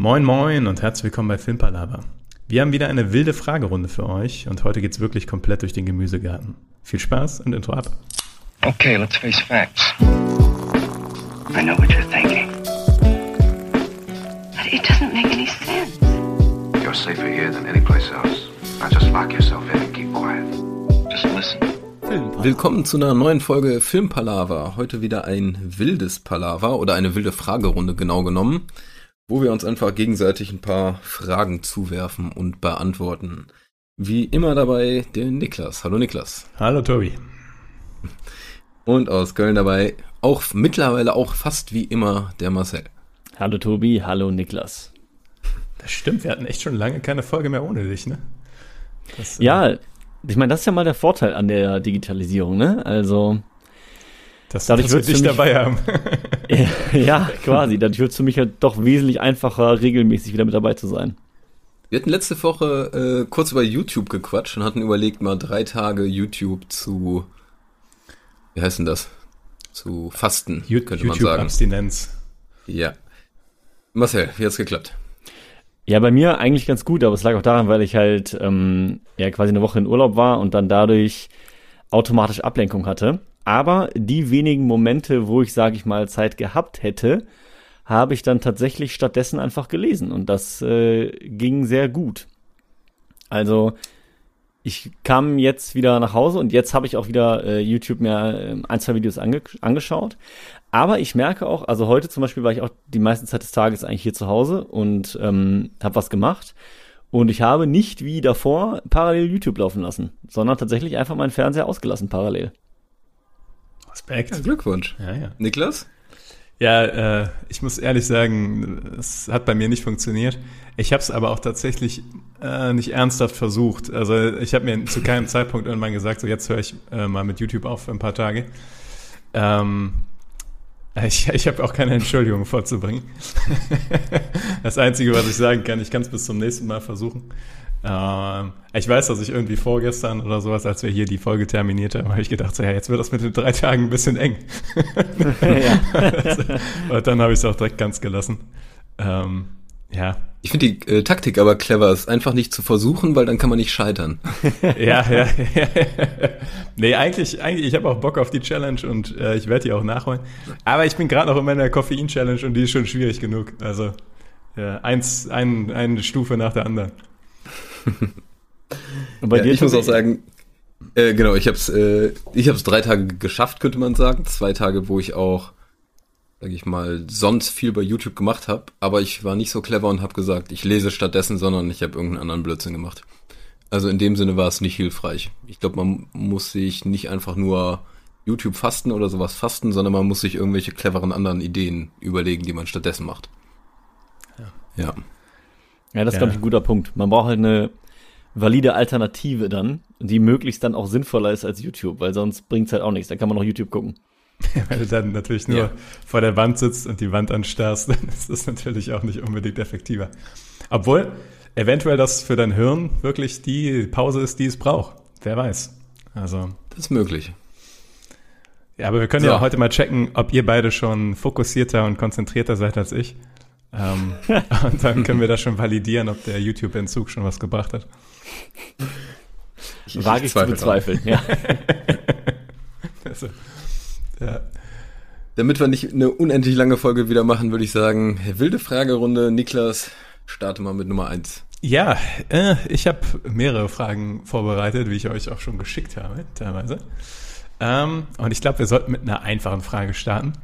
Moin moin und herzlich willkommen bei Filmpalava. Wir haben wieder eine wilde Fragerunde für euch und heute geht's wirklich komplett durch den Gemüsegarten. Viel Spaß und Intro ab. Okay, let's face facts. I know what you're thinking. But it doesn't make any sense. You're safer here than any place else. Now just lock yourself in and keep quiet. Just listen. Willkommen zu einer neuen Folge Filmpalava. Heute wieder ein wildes Palaver oder eine wilde Fragerunde genau genommen, wo wir uns einfach gegenseitig ein paar Fragen zuwerfen und beantworten. Wie immer dabei der Niklas. Hallo Niklas. Hallo Tobi. Und aus Köln dabei auch mittlerweile auch fast wie immer der Marcel. Hallo Tobi, hallo Niklas. Das stimmt, wir hatten echt schon lange keine Folge mehr ohne dich, ne? Das, äh, Ja, ich meine, das ist ja mal der Vorteil an der Digitalisierung, ne? Also, das, dadurch dass wir wird's dich dabei haben. ja, quasi. Dadurch wird es für mich halt doch wesentlich einfacher, regelmäßig wieder mit dabei zu sein. Wir hatten letzte Woche äh, kurz über YouTube gequatscht und hatten überlegt, mal drei Tage YouTube zu, wie heißt denn das? Zu fasten, You- könnte man sagen. YouTube-Abstinenz. Ja. Marcel, wie hat's geklappt? Ja, bei mir eigentlich ganz gut, aber es lag auch daran, weil ich halt ähm, ja quasi eine Woche in Urlaub war und dann dadurch automatisch Ablenkung hatte. Aber die wenigen Momente, wo ich, sage ich mal, Zeit gehabt hätte, habe ich dann tatsächlich stattdessen einfach gelesen und das äh, ging sehr gut. Also ich kam jetzt wieder nach Hause und jetzt habe ich auch wieder äh, YouTube mir äh, ein, zwei Videos ange angeschaut. Aber ich merke auch, also heute zum Beispiel war ich auch die meiste Zeit des Tages eigentlich hier zu Hause und ähm, habe was gemacht. Und ich habe nicht wie davor parallel YouTube laufen lassen, sondern tatsächlich einfach meinen Fernseher ausgelassen parallel. Respekt. Glückwunsch. Ja, ja. Niklas? Ja, äh, ich muss ehrlich sagen, es hat bei mir nicht funktioniert. Ich habe es aber auch tatsächlich äh, nicht ernsthaft versucht. Also ich habe mir zu keinem Zeitpunkt irgendwann gesagt, so jetzt höre ich äh, mal mit YouTube auf für ein paar Tage. Ähm, ich ich habe auch keine Entschuldigung vorzubringen. das Einzige, was ich sagen kann, ich kann es bis zum nächsten Mal versuchen. Ähm, ich weiß, dass ich irgendwie vorgestern oder sowas, als wir hier die Folge terminiert haben, habe ich gedacht, so, ja, jetzt wird das mit den drei Tagen ein bisschen eng. Und dann habe ich es auch direkt ganz gelassen. Ähm, ja, Ich finde die äh, Taktik aber clever, es einfach nicht zu versuchen, weil dann kann man nicht scheitern. ja, ja. nee, eigentlich, eigentlich, ich habe auch Bock auf die Challenge und äh, ich werde die auch nachholen. Aber ich bin gerade noch in meiner Koffein-Challenge und die ist schon schwierig genug. Also ja, eins, ein, eine Stufe nach der anderen. Und bei ja, dir, ich muss auch sagen, äh, genau, ich habe es äh, ich hab's drei Tage geschafft, könnte man sagen. Zwei Tage, wo ich auch, sag ich mal, sonst viel bei YouTube gemacht habe. Aber ich war nicht so clever und habe gesagt, ich lese stattdessen, sondern ich habe irgendeinen anderen Blödsinn gemacht. Also in dem Sinne war es nicht hilfreich. Ich glaube, man muss sich nicht einfach nur YouTube fasten oder sowas fasten, sondern man muss sich irgendwelche cleveren anderen Ideen überlegen, die man stattdessen macht. Ja. ja. Ja, das ist, Ja. glaube ich, ein guter Punkt. Man braucht halt eine valide Alternative dann, die möglichst dann auch sinnvoller ist als YouTube, weil sonst bringt's halt auch nichts. Da kann man auch YouTube gucken. Weil du dann natürlich nur Ja. vor der Wand sitzt und die Wand anstarrst, dann ist das natürlich auch nicht unbedingt effektiver. Obwohl eventuell das für dein Hirn wirklich die Pause ist, die es braucht. Wer weiß. Also, Das ist möglich. ja, aber wir können So. ja heute mal checken, ob ihr beide schon fokussierter und konzentrierter seid als ich. Ähm, und dann können wir das schon validieren, ob der YouTube-Entzug schon was gebracht hat. Ich, Wage ich zu zweifle dran. bezweifeln. Ja. Also, ja. Damit wir nicht eine unendlich lange Folge wieder machen, würde ich sagen, wilde Fragerunde. Niklas, starte mal mit Nummer eins. Ja, äh, ich habe mehrere Fragen vorbereitet, wie ich euch auch schon geschickt habe, teilweise. Ähm, und ich glaube, wir sollten mit einer einfachen Frage starten.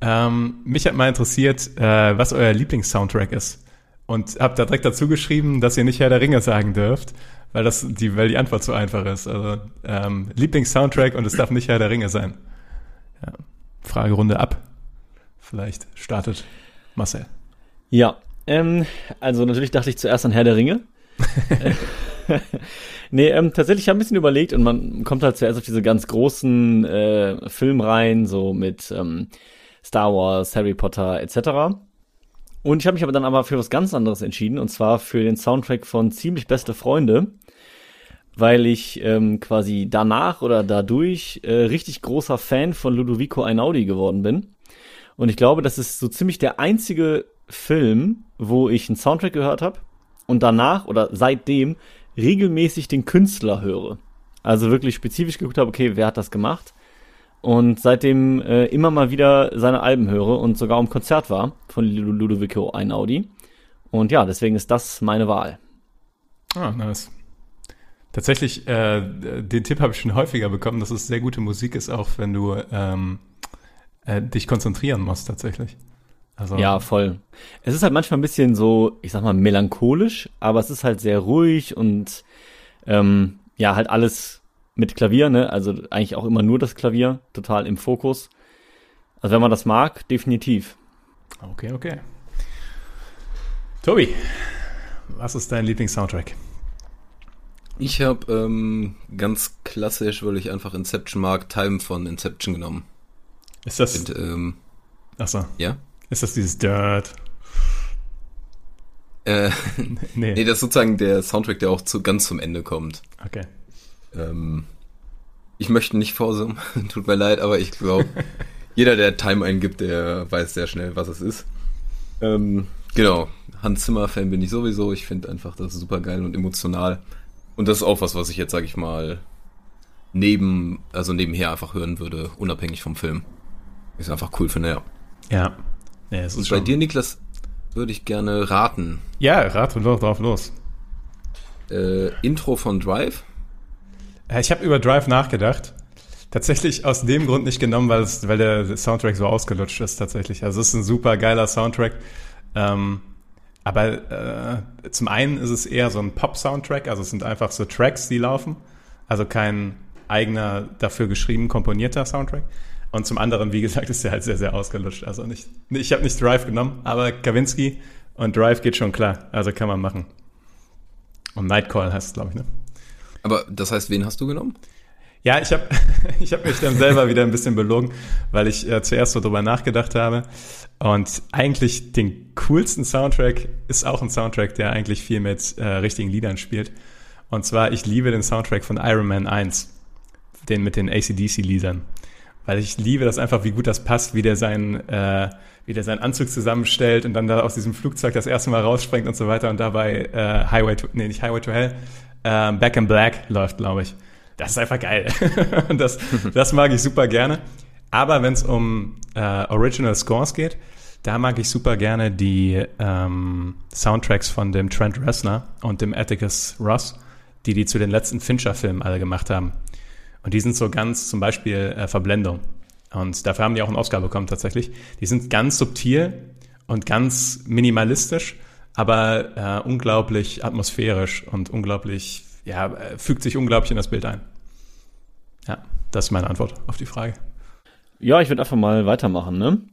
Ähm, mich hat mal interessiert, äh, was euer Lieblingssoundtrack ist. Und habt da direkt dazu geschrieben, dass ihr nicht Herr der Ringe sagen dürft, weil das die, weil die Antwort zu einfach ist. Also ähm, Lieblingssoundtrack und es darf nicht Herr der Ringe sein. Ja. Fragerunde ab. Vielleicht startet Marcel. Ja, ähm, also natürlich dachte ich zuerst an Herr der Ringe. nee, ähm, tatsächlich habe ich ein bisschen überlegt und man kommt halt zuerst auf diese ganz großen äh, Filmreihen, so mit ähm, Star Wars, Harry Potter etc. Und ich habe mich aber dann aber für was ganz anderes entschieden und zwar für den Soundtrack von Ziemlich Beste Freunde, weil ich ähm, quasi danach oder dadurch äh, richtig großer Fan von Ludovico Einaudi geworden bin. Und ich glaube, das ist so ziemlich der einzige Film, wo ich einen Soundtrack gehört habe und danach oder seitdem regelmäßig den Künstler höre. Also wirklich spezifisch geguckt habe, okay, wer hat das gemacht? Und seitdem äh, immer mal wieder seine Alben höre und sogar im Konzert war von Ludovico Einaudi. Und ja, deswegen ist das meine Wahl. Ah, nice. Tatsächlich, äh, den Tipp habe ich schon häufiger bekommen, dass es sehr gute Musik ist, auch wenn du ähm, äh, dich konzentrieren musst tatsächlich. Also, ja, voll. Es ist halt manchmal ein bisschen so, ich sag mal, melancholisch, aber es ist halt sehr ruhig und ähm, ja, halt alles mit Klavier, ne? Also eigentlich auch immer nur das Klavier, total im Fokus. Also wenn man das mag, definitiv. Okay, okay. Tobi, was ist dein Lieblings-Soundtrack? Ich habe ähm, ganz klassisch, weil ich einfach Inception mag, Time von Inception genommen. Ist das? Und, ähm, Achso. Ja? Ist das dieses Dirt? Äh, nee. nee, das ist sozusagen der Soundtrack, der auch zu, ganz zum Ende kommt. Okay. Ähm, ich möchte nicht vorsummen, tut mir leid, aber ich glaube, jeder, der Time eingibt, der weiß sehr schnell, was es ist. Ähm, genau, Hans Zimmer-Fan bin ich sowieso. Ich finde einfach, das super geil und emotional. Und das ist auch was, was ich jetzt, sag ich mal, neben, also nebenher einfach hören würde, unabhängig vom Film. Ist einfach cool finde, ja. Ja. ja ist Und bei dir, Niklas, würde ich gerne raten. Ja, rate doch drauf los. Äh, Intro von Drive. Äh, ich habe über Drive nachgedacht. Tatsächlich aus dem Grund nicht genommen, weil, es, weil der Soundtrack so ausgelutscht ist tatsächlich. Also es ist ein super geiler Soundtrack. Ähm, aber äh, zum einen ist es eher so ein Pop-Soundtrack, also es sind einfach so Tracks, die laufen. Also kein eigener, dafür geschrieben, komponierter Soundtrack. Und zum anderen, wie gesagt, ist er halt sehr, sehr ausgelutscht. Also nicht, ich habe nicht Drive genommen, aber Kavinsky und Drive geht schon klar. Also kann man machen. Und Nightcall heißt es, glaube ich, ne? Aber das heißt, wen hast du genommen? Ja, ich habe ich hab mich dann selber wieder ein bisschen belogen, weil ich äh, zuerst so drüber nachgedacht habe. Und eigentlich den coolsten Soundtrack ist auch ein Soundtrack, der eigentlich viel mit äh, richtigen Liedern spielt. Und zwar, ich liebe den Soundtrack von Iron Man 1, den mit den ACDC-Liedern. Weil ich liebe das einfach, wie gut das passt, wie der seinen, äh, wie der seinen Anzug zusammenstellt und dann da aus diesem Flugzeug das erste Mal rausspringt und so weiter und dabei äh, Highway to, nee, nicht Highway to Hell, äh, Back in Black läuft, glaube ich das ist einfach geil. das, das mag ich super gerne. Aber wenn es um äh, Original Scores geht, da mag ich super gerne die ähm, Soundtracks von dem Trent Reznor und dem Atticus Ross, die die zu den letzten Fincher-Filmen alle gemacht haben. Und die sind so ganz, zum Beispiel äh, Verblendung. Und dafür haben die auch einen Oscar bekommen tatsächlich. Die sind ganz subtil und ganz minimalistisch, aber äh, unglaublich atmosphärisch und unglaublich ja, äh, fügt sich unglaublich in das Bild ein. Ja, das ist meine Antwort auf die Frage. Ja, ich würde einfach mal weitermachen, ne? Mhm.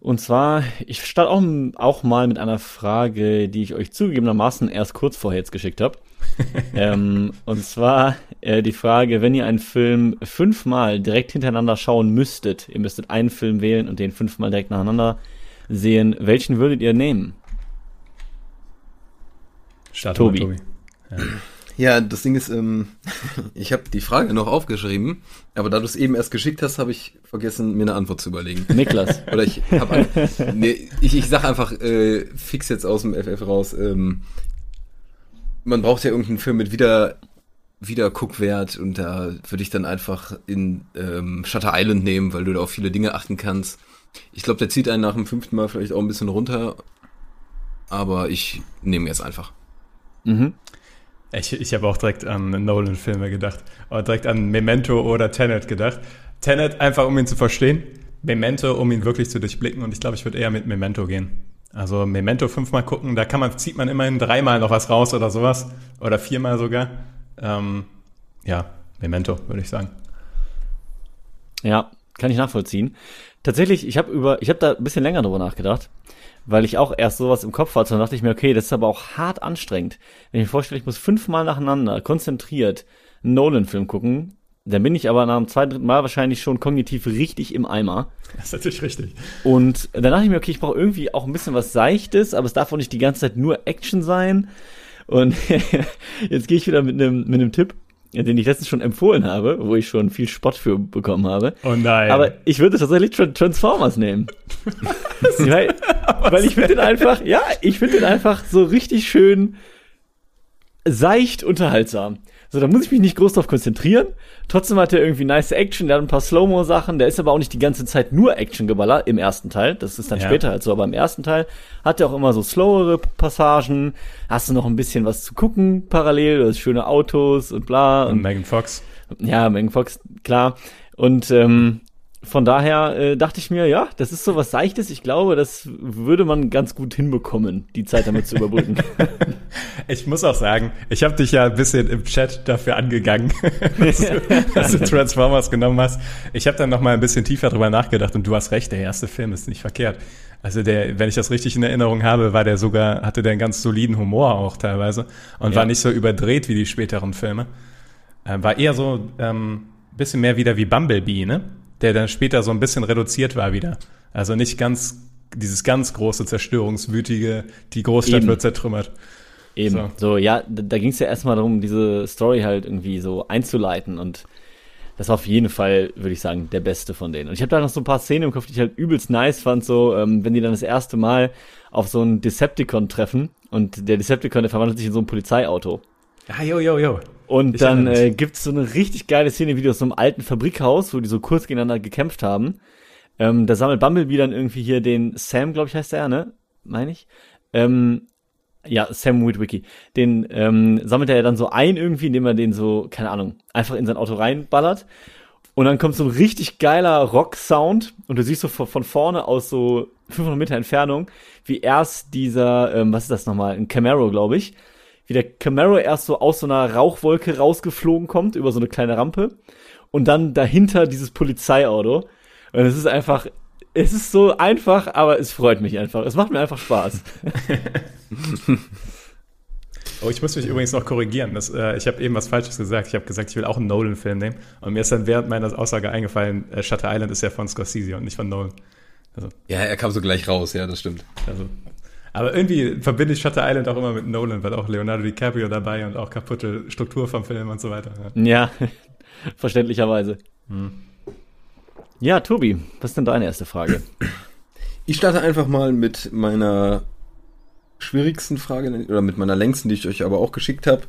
Und zwar, ich starte auch, auch mal mit einer Frage, die ich euch zugegebenermaßen erst kurz vorher jetzt geschickt habe. ähm, und zwar äh, die Frage, wenn ihr einen Film fünfmal direkt hintereinander schauen müsstet, ihr müsstet einen Film wählen und den fünfmal direkt nacheinander sehen, welchen würdet ihr nehmen? Start Tobi. Tobi. Ja. Ja, das Ding ist, ähm, ich habe die Frage noch aufgeschrieben, aber da du es eben erst geschickt hast, habe ich vergessen, mir eine Antwort zu überlegen. Niklas. Oder ich habe nee, ich, ich sag einfach äh, fix jetzt aus dem FF raus. Ähm, man braucht ja irgendeinen Film mit wieder wieder Guckwert und da würde ich dann einfach in ähm, Shutter Island nehmen, weil du da auf viele Dinge achten kannst. Ich glaube, der zieht einen nach dem fünften Mal vielleicht auch ein bisschen runter, aber ich nehme jetzt einfach. Mhm. Ich, ich habe auch direkt an Nolan-Filme gedacht. Oder direkt an Memento oder Tenet gedacht. Tenet einfach, um ihn zu verstehen. Memento, um ihn wirklich zu durchblicken. Und ich glaube, ich würde eher mit Memento gehen. Also Memento fünfmal gucken, da kann man, zieht man immerhin dreimal noch was raus oder sowas. Oder viermal sogar. Ähm, ja, Memento, würde ich sagen. Ja, kann ich nachvollziehen. Tatsächlich, ich habe über, ich habe da ein bisschen länger drüber nachgedacht weil ich auch erst sowas im Kopf hatte. Dann dachte ich mir, okay, das ist aber auch hart anstrengend. Wenn ich mir vorstelle, ich muss fünfmal nacheinander konzentriert einen Nolan-Film gucken, dann bin ich aber nach dem zweiten, dritten Mal wahrscheinlich schon kognitiv richtig im Eimer. Das ist natürlich richtig. Und dann dachte ich mir, okay, ich brauche irgendwie auch ein bisschen was Seichtes, aber es darf auch nicht die ganze Zeit nur Action sein. Und jetzt gehe ich wieder mit einem mit einem Tipp. Den ich letztens schon empfohlen habe, wo ich schon viel Spott für bekommen habe. Oh nein. Aber ich würde tatsächlich Transformers nehmen. weil, weil ich finde den einfach, ja, ich finde den einfach so richtig schön seicht unterhaltsam. So, da muss ich mich nicht groß drauf konzentrieren. Trotzdem hat er irgendwie nice Action, der hat ein paar Slow-Mo-Sachen, der ist aber auch nicht die ganze Zeit nur Action-Geballer im ersten Teil. Das ist dann Ja. später halt so, aber im ersten Teil hat er auch immer so slowere Passagen. Hast du noch ein bisschen was zu gucken parallel, du hast schöne Autos und bla. Und Und, Megan Fox. ja, Megan Fox, klar. Und ähm, von daher äh, dachte ich mir, ja, das ist so was Seichtes. Ich glaube, das würde man ganz gut hinbekommen, die Zeit damit zu überbrücken. Ich muss auch sagen, ich habe dich ja ein bisschen im Chat dafür angegangen, dass, du, dass du Transformers genommen hast. Ich habe dann noch mal ein bisschen tiefer drüber nachgedacht und du hast recht, der erste Film ist nicht verkehrt. Also der, wenn ich das richtig in Erinnerung habe, war der sogar, hatte der einen ganz soliden Humor auch teilweise und Ja. war nicht so überdreht wie die späteren Filme. Äh, war eher so ähm, bisschen mehr wieder wie Bumblebee, ne? Der dann später so ein bisschen reduziert war wieder. Also nicht ganz dieses ganz große zerstörungswütige, die Großstadt Eben. wird zertrümmert. Eben. So. So, ja, da, ging es ja erstmal darum, diese Story halt irgendwie so einzuleiten und das war auf jeden Fall, würde ich sagen, der beste von denen. Und ich habe da noch so ein paar Szenen im Kopf, die ich halt übelst nice fand, so, ähm, wenn die dann das erste Mal auf so einen Decepticon treffen und der Decepticon, der verwandelt sich in so ein Polizeiauto. Ja, jo, jo, jo. Und Ich dann äh, gibt's so eine richtig geile Szene, wie die aus so einem alten Fabrikhaus, wo die so kurz gegeneinander gekämpft haben. Ähm, da sammelt Bumblebee dann irgendwie hier den Sam, glaube ich, heißt der, ne? Meine ich. Ähm, ja, Sam Witwicky. Den ähm, sammelt er ja dann so ein irgendwie, indem er den so, keine Ahnung, einfach in sein Auto reinballert. Und dann kommt so ein richtig geiler Rock-Sound und du siehst so von, von vorne aus so 500 Meter Entfernung, wie erst dieser, ähm, was ist das nochmal, ein Camaro, glaube ich, wie der Camaro erst so aus so einer Rauchwolke rausgeflogen kommt, über so eine kleine Rampe und dann dahinter dieses Polizeiauto. Und es ist einfach, es ist so einfach, aber es freut mich einfach. Es macht mir einfach Spaß. Oh, ich muss mich übrigens noch korrigieren. Das, äh, ich habe eben was Falsches gesagt. Ich habe gesagt, ich will auch einen Nolan-Film nehmen. Und mir ist dann während meiner Aussage eingefallen, äh, Shutter Island ist ja von Scorsese und nicht von Nolan. Ja, er kam so gleich raus, ja, das stimmt. Also, aber irgendwie verbinde ich Shutter Island auch immer mit Nolan, weil auch Leonardo DiCaprio dabei und auch kaputte Struktur vom Film und so weiter. Ja. Ja, verständlicherweise. Ja, Tobi, was ist denn deine erste Frage? Ich starte einfach mal mit meiner schwierigsten Frage oder mit meiner längsten, die ich euch aber auch geschickt habe.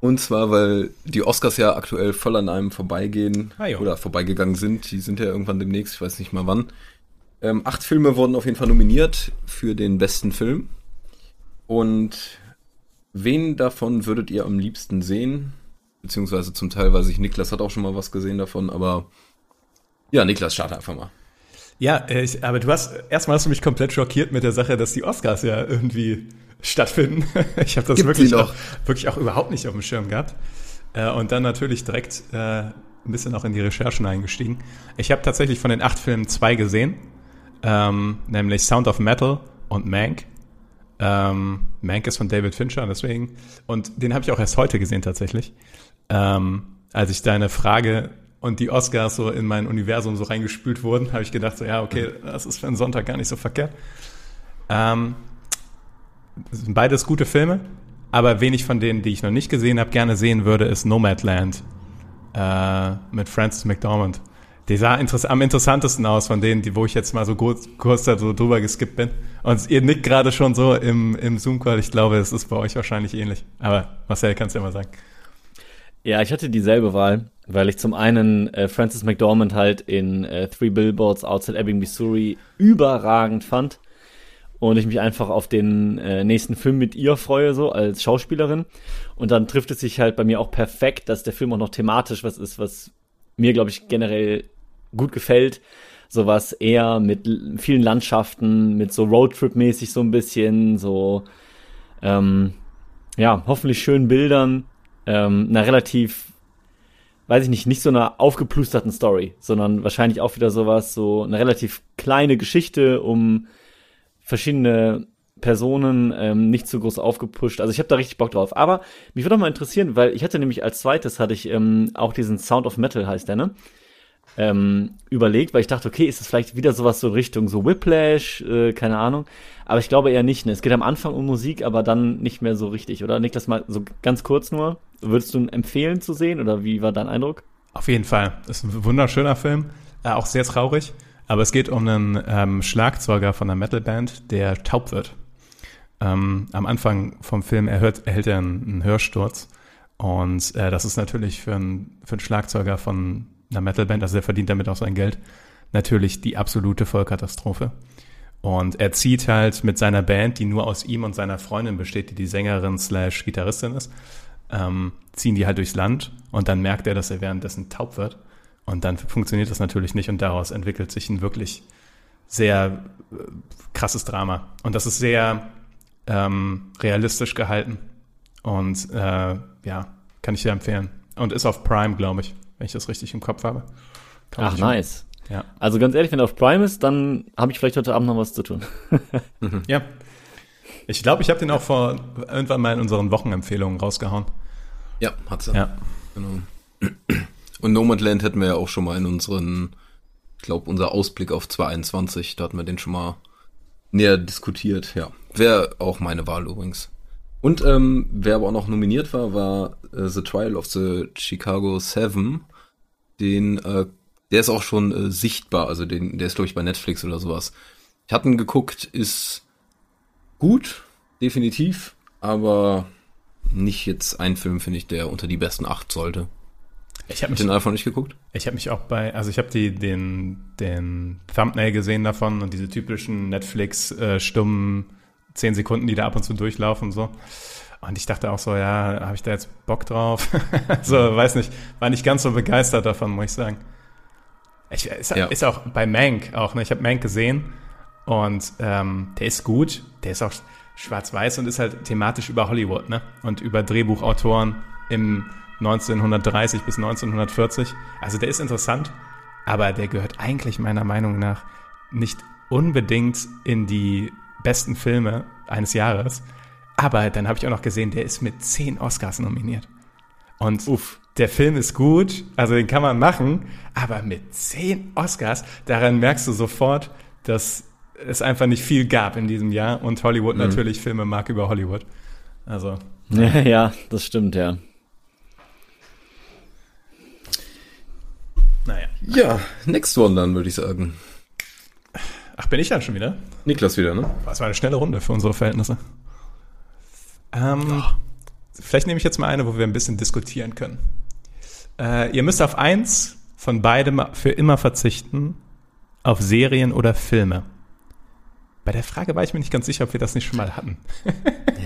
Und zwar, weil die Oscars ja aktuell voll an einem vorbeigehen Ah, oder vorbeigegangen sind. Die sind ja irgendwann demnächst, ich weiß nicht mal wann. Ähm, acht Filme wurden auf jeden Fall nominiert für den besten Film. Und wen davon würdet ihr am liebsten sehen? Beziehungsweise zum Teil weiß ich, Niklas hat auch schon mal was gesehen davon, aber ja, Niklas, starte einfach mal. Ja, äh, ich, aber du hast, erstmal hast du mich komplett schockiert mit der Sache, dass die Oscars ja irgendwie stattfinden. Ich habe das wirklich auch, wirklich auch überhaupt nicht auf dem Schirm gehabt. Äh, Und dann natürlich direkt äh, ein bisschen auch in die Recherchen eingestiegen. Ich habe tatsächlich von den acht Filmen zwei gesehen, ähm, nämlich Sound of Metal und Mank. Ähm, Mank ist von David Fincher, deswegen. Und den habe ich auch erst heute gesehen tatsächlich. Ähm, als ich deine Frage und die Oscars so in mein Universum so reingespült wurden, habe ich gedacht, so ja, okay, das ist für einen Sonntag gar nicht so verkehrt. Ähm, sind beides gute Filme, aber wenig von denen, die ich noch nicht gesehen habe, gerne sehen würde, ist Nomadland äh, mit Francis McDormand. Die sah interess am interessantesten aus von denen, die, wo ich jetzt mal so kurz, kurz da so drüber geskippt bin. Und ihr nickt gerade schon so im, im Zoom-Call. Ich glaube, es ist bei euch wahrscheinlich ähnlich. Aber Marcel, kannst du ja mal sagen. Ja, ich hatte dieselbe Wahl, weil ich zum einen äh, Francis McDormand halt in äh, Three Billboards Outside Ebbing, Missouri überragend fand und ich mich einfach auf den äh, nächsten Film mit ihr freue, so als Schauspielerin. Und dann trifft es sich halt bei mir auch perfekt, dass der Film auch noch thematisch was ist, was mir, glaube ich, generell gut gefällt. Sowas eher mit vielen Landschaften, mit so Roadtrip-mäßig so ein bisschen, so, ähm, ja, hoffentlich schönen Bildern, ähm, einer relativ, weiß ich nicht, nicht so einer aufgeplusterten Story, sondern wahrscheinlich auch wieder sowas, so eine relativ kleine Geschichte um verschiedene Personen, ähm, nicht so groß aufgepusht. Also ich habe da richtig Bock drauf. Aber mich würde auch mal interessieren, weil ich hatte nämlich als zweites hatte ich ähm, auch diesen Sound of Metal heißt der, ne? Ähm, überlegt, weil ich dachte, okay, ist das vielleicht wieder sowas so Richtung so Whiplash, äh, keine Ahnung. Aber ich glaube eher nicht. Ne? Es geht am Anfang um Musik, aber dann nicht mehr so richtig, oder? Niklas, mal so ganz kurz nur. Würdest du ihn empfehlen zu sehen oder wie war dein Eindruck? Auf jeden Fall. Ist ein wunderschöner Film, äh, auch sehr traurig. Aber es geht um einen ähm, Schlagzeuger von einer Metalband, der taub wird. Ähm, am Anfang vom Film erhört, erhält er einen, einen Hörsturz. Und äh, das ist natürlich für, einen für einen Schlagzeuger von einer Metalband, also der verdient damit auch sein Geld, natürlich die absolute Vollkatastrophe. Und er zieht halt mit seiner Band, die nur aus ihm und seiner Freundin besteht, die die Sängerin slash Gitarristin ist, ähm, ziehen die halt durchs Land und dann merkt er, dass er währenddessen taub wird. Und dann funktioniert das natürlich nicht und daraus entwickelt sich ein wirklich sehr äh, krasses Drama. Und das ist sehr ähm, realistisch gehalten. Und äh, ja, kann ich dir empfehlen. Und ist auf Prime, glaube ich, wenn ich das richtig im Kopf habe. Kann Ach, nice. Ja. Also ganz ehrlich, wenn er auf Prime ist, dann habe ich vielleicht heute Abend noch was zu tun. Ja. Ich glaube, ich habe den auch vor irgendwann mal in unseren Wochenempfehlungen rausgehauen. Ja, hat's. er. Ja. Genau. Und Nomadland hätten wir ja auch schon mal in unseren, ich glaube, unser Ausblick auf 2021, da hatten wir den schon mal näher diskutiert. Ja, wäre auch meine Wahl übrigens. Und ähm, wer aber auch noch nominiert war, war äh, The Trial of the Chicago Seven. Den, äh, der ist auch schon äh, sichtbar, also den, der ist glaube ich bei Netflix oder sowas. Ich hatte ihn geguckt, ist gut, definitiv, aber nicht jetzt ein Film, finde ich, der unter die besten acht sollte. Ich habe den einfach nicht geguckt? ich hab mich auch bei, also ich habe die den den Thumbnail gesehen davon und diese typischen Netflix äh, stummen zehn Sekunden, die da ab und zu durchlaufen und so. Und ich dachte auch so, ja, habe ich da jetzt Bock drauf? so, weiß nicht, war nicht ganz so begeistert davon, muss ich sagen. Ich, ist, Ja. ist auch bei Mank auch, ne? Ich habe Mank gesehen und ähm, der ist gut, der ist auch schwarz-weiß und ist halt thematisch über Hollywood, ne? Und über Drehbuchautoren im 1930 bis 1940. Also der ist interessant, aber der gehört eigentlich meiner Meinung nach nicht unbedingt in die besten Filme eines Jahres. Aber dann habe ich auch noch gesehen, der ist mit zehn Oscars nominiert. Und Uff. der Film ist gut, also den kann man machen, aber mit zehn Oscars, daran merkst du sofort, dass es einfach nicht viel gab in diesem Jahr und Hollywood natürlich Filme mag über Hollywood. Also, Ja, ja, das stimmt, ja. naja. Ja, next one dann, würde ich sagen. Ach, bin ich dann schon wieder? Niklas wieder, ne? Das war eine schnelle Runde für unsere Verhältnisse. Ähm, Vielleicht nehme ich jetzt mal eine, wo wir ein bisschen diskutieren können. Äh, ihr müsst auf eins von beidem für immer verzichten, auf Serien oder Filme. Bei der Frage war ich mir nicht ganz sicher, ob wir das nicht schon mal hatten.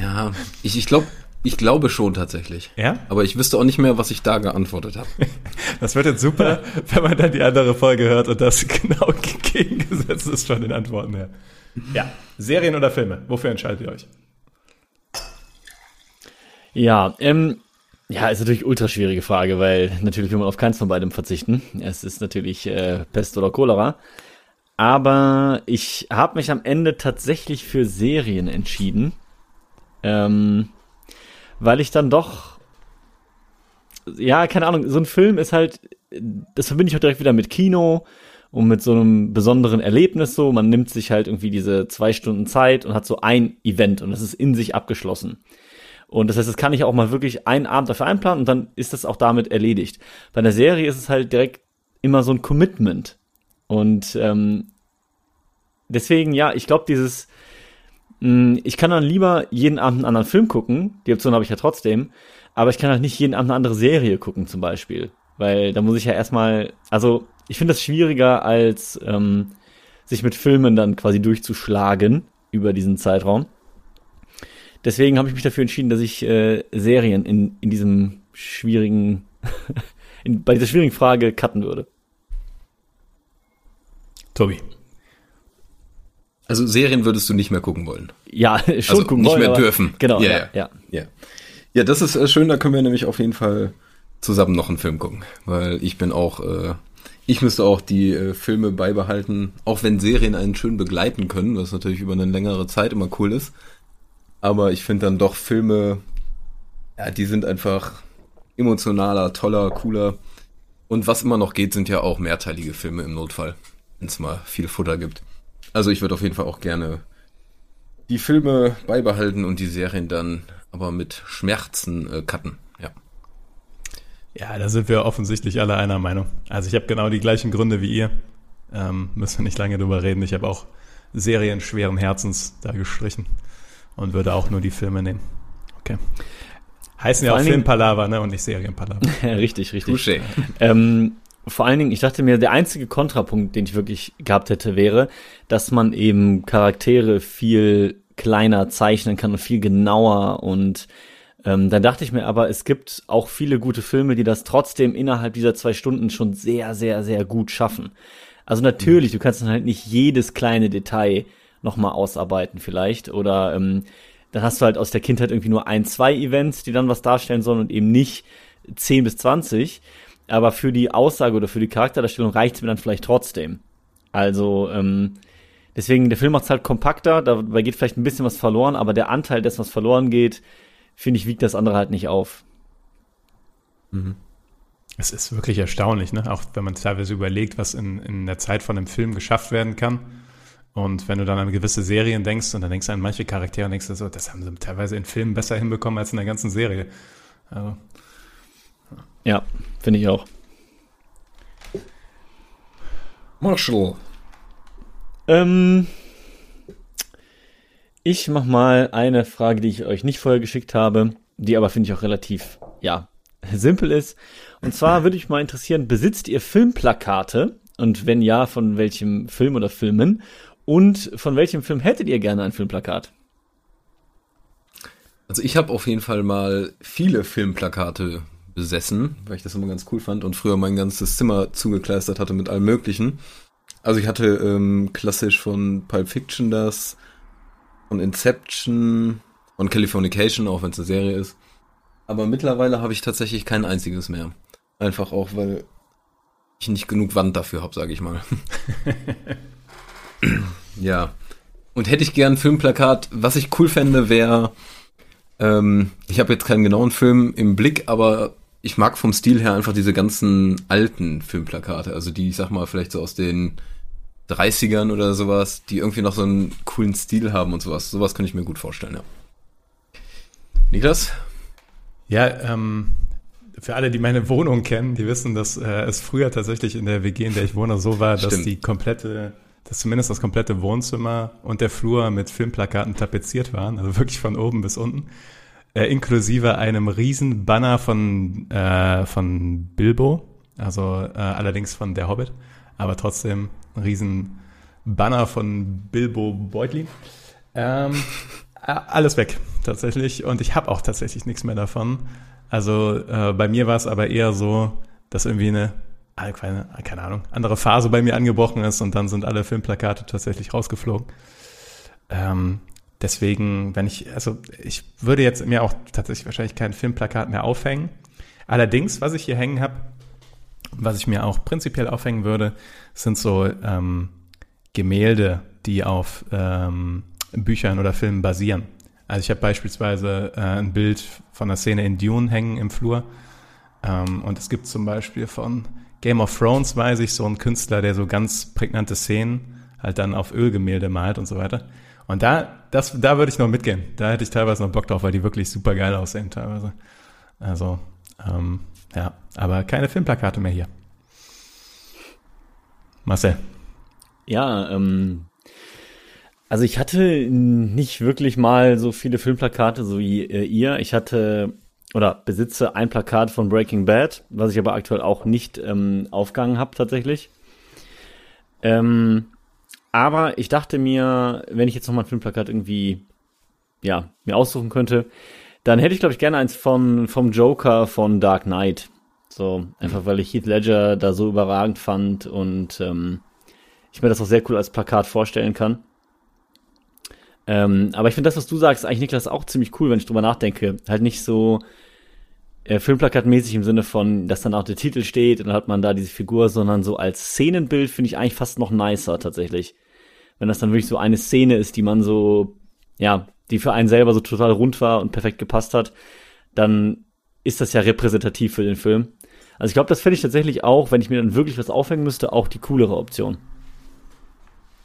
Ja, ich, ich glaube, ich glaube schon tatsächlich. Ja? Aber ich wüsste auch nicht mehr, was ich da geantwortet habe. Das wird jetzt super, wenn man dann die andere Folge hört und das genau gegengesetzt ist von den Antworten her. Ja, Serien oder Filme? Wofür entscheidet ihr euch? Ja, ähm, ja, ist natürlich ultra schwierige Frage, weil natürlich will man auf keins von beidem verzichten. Es ist natürlich äh, Pest oder Cholera. Aber ich habe mich am Ende tatsächlich für Serien entschieden, ähm, weil ich dann doch, ja, keine Ahnung, so ein Film ist halt, das verbinde ich auch direkt wieder mit Kino und mit so einem besonderen Erlebnis so. Man nimmt sich halt irgendwie diese zwei Stunden Zeit und hat so ein Event und das ist in sich abgeschlossen. Und das heißt, das kann ich auch mal wirklich einen Abend dafür einplanen und dann ist das auch damit erledigt. Bei einer Serie ist es halt direkt immer so ein Commitment. Und ähm, deswegen, ja, ich glaube, dieses, ich kann dann lieber jeden Abend einen anderen Film gucken, die Option habe ich ja trotzdem, aber ich kann halt nicht jeden Abend eine andere Serie gucken zum Beispiel. Weil da muss ich ja erstmal, also ich finde das schwieriger, als ähm, sich mit Filmen dann quasi durchzuschlagen über diesen Zeitraum. Deswegen habe ich mich dafür entschieden, dass ich äh, Serien in, in diesem schwierigen, in, bei dieser schwierigen Frage cutten würde. Tobi. Also Serien würdest du nicht mehr gucken wollen. Ja, schon Also gucken nicht wollen, mehr aber- dürfen. Genau, Ja, ja, ja. ja. Ja. Ja, das ist äh, schön, da können wir nämlich auf jeden Fall zusammen noch einen Film gucken. Weil ich bin auch, äh, ich müsste auch die äh, Filme beibehalten, auch wenn Serien einen schön begleiten können, was natürlich über eine längere Zeit immer cool ist. Aber ich finde dann doch Filme, ja, die sind einfach emotionaler, toller, cooler. Und was immer noch geht, sind ja auch mehrteilige Filme im Notfall, wenn es mal viel Futter gibt. Also ich würde auf jeden Fall auch gerne die Filme beibehalten und die Serien dann aber mit Schmerzen äh, cutten. Ja. Ja, da sind wir offensichtlich alle einer Meinung. Also ich habe genau die gleichen Gründe wie ihr. Ähm, müssen wir nicht lange drüber reden. Ich habe auch Serien schweren Herzens da gestrichen und würde auch nur die Filme nehmen. Okay. Heißen ja Vor auch allen Dingen- Filmpalaver, ne? Und nicht Serienpalaver. richtig, richtig. Ähm, vor allen Dingen, ich dachte mir, der einzige Kontrapunkt, den ich wirklich gehabt hätte, wäre, dass man eben Charaktere viel kleiner zeichnen kann und viel genauer und ähm, dann dachte ich mir aber, es gibt auch viele gute Filme, die das trotzdem innerhalb dieser zwei Stunden schon sehr, sehr, sehr gut schaffen. Also natürlich, du kannst dann halt nicht jedes kleine Detail nochmal ausarbeiten vielleicht oder ähm, dann hast du halt aus der Kindheit irgendwie nur ein, zwei Events, die dann was darstellen sollen und eben nicht 10 bis 20. Aber für die Aussage oder für die Charakterdarstellung reicht es mir dann vielleicht trotzdem. Also, ähm, deswegen, der Film macht es halt kompakter, dabei geht vielleicht ein bisschen was verloren, aber der Anteil dessen, was verloren geht, finde ich, wiegt das andere halt nicht auf. Es ist wirklich erstaunlich, ne? Auch wenn man teilweise überlegt, was in, in der Zeit von einem Film geschafft werden kann. Und wenn du dann an gewisse Serien denkst und dann denkst du an manche Charaktere und denkst du so, das haben sie teilweise in Filmen besser hinbekommen als in der ganzen Serie. Also, Ja, finde ich auch. Marshall. Ähm, ich mach mal eine Frage, die ich euch nicht vorher geschickt habe, die aber finde ich auch relativ, ja, simpel ist. Und zwar würde mich mal interessieren, besitzt ihr Filmplakate? Und wenn ja, von welchem Film oder Filmen? Und von welchem Film hättet ihr gerne ein Filmplakat? Also ich habe auf jeden Fall mal viele Filmplakate besessen, weil ich das immer ganz cool fand und früher mein ganzes Zimmer zugekleistert hatte mit allem Möglichen. Also ich hatte ähm, klassisch von Pulp Fiction das, von Inception, von Californication, auch wenn es eine Serie ist. Aber mittlerweile habe ich tatsächlich kein einziges mehr. Einfach auch, weil ich nicht genug Wand dafür habe, sage ich mal. ja. Und hätte ich gern ein Filmplakat, was ich cool fände, wäre ähm, ich habe jetzt keinen genauen Film im Blick, aber ich mag vom Stil her einfach diese ganzen alten Filmplakate, also die, ich sag mal, vielleicht so aus den 30ern oder sowas, die irgendwie noch so einen coolen Stil haben und sowas. Sowas kann ich mir gut vorstellen, ja. Niklas? Ja, ähm, für alle, die meine Wohnung kennen, die wissen, dass äh, es früher tatsächlich in der WG, in der ich wohne, so war, dass Stimmt. die komplette, dass zumindest das komplette Wohnzimmer und der Flur mit Filmplakaten tapeziert waren, also wirklich von oben bis unten, äh, inklusive einem riesen Banner von äh, von Bilbo, also äh, allerdings von der Hobbit, aber trotzdem ein riesen Banner von Bilbo Beutlin. Ähm, äh, alles weg, tatsächlich. Und ich habe auch tatsächlich nichts mehr davon. Also äh, bei mir war es aber eher so, dass irgendwie eine, keine, keine Ahnung, andere Phase bei mir angebrochen ist und dann sind alle Filmplakate tatsächlich rausgeflogen. Ähm, deswegen, wenn ich, also ich würde jetzt mir auch tatsächlich wahrscheinlich kein Filmplakat mehr aufhängen. Allerdings, was ich hier hängen habe, was ich mir auch prinzipiell aufhängen würde, sind so ähm, Gemälde, die auf ähm, Büchern oder Filmen basieren. Also ich habe beispielsweise äh, ein Bild von einer Szene in Dune hängen im Flur. Ähm, und es gibt zum Beispiel von Game of Thrones, weiß ich, so einen Künstler, der so ganz prägnante Szenen halt dann auf Ölgemälde malt und so weiter. Und da, das, da würde ich noch mitgehen. Da hätte ich teilweise noch Bock drauf, weil die wirklich super geil aussehen teilweise. Also, ähm, ja, aber keine Filmplakate mehr hier. Marcel. Ja, ähm, also ich hatte nicht wirklich mal so viele Filmplakate so wie äh, ihr. Ich hatte oder besitze ein Plakat von Breaking Bad, was ich aber aktuell auch nicht ähm, aufgehangen habe tatsächlich. Ähm, aber ich dachte mir, wenn ich jetzt noch mal ein Filmplakat irgendwie ja mir aussuchen könnte, dann hätte ich glaube ich gerne eins von vom Joker von Dark Knight. So einfach weil ich Heath Ledger da so überragend fand und ähm, ich mir das auch sehr cool als Plakat vorstellen kann. Ähm, aber ich finde das, was du sagst, eigentlich Niklas auch ziemlich cool, wenn ich drüber nachdenke. Halt nicht so äh, Filmplakatmäßig im Sinne von, dass dann auch der Titel steht und dann hat man da diese Figur, sondern so als Szenenbild finde ich eigentlich fast noch nicer tatsächlich. Wenn das dann wirklich so eine Szene ist, die man so, ja, die für einen selber so total rund war und perfekt gepasst hat, dann ist das ja repräsentativ für den Film. Also ich glaube, das fände ich tatsächlich auch, wenn ich mir dann wirklich was aufhängen müsste, auch die coolere Option.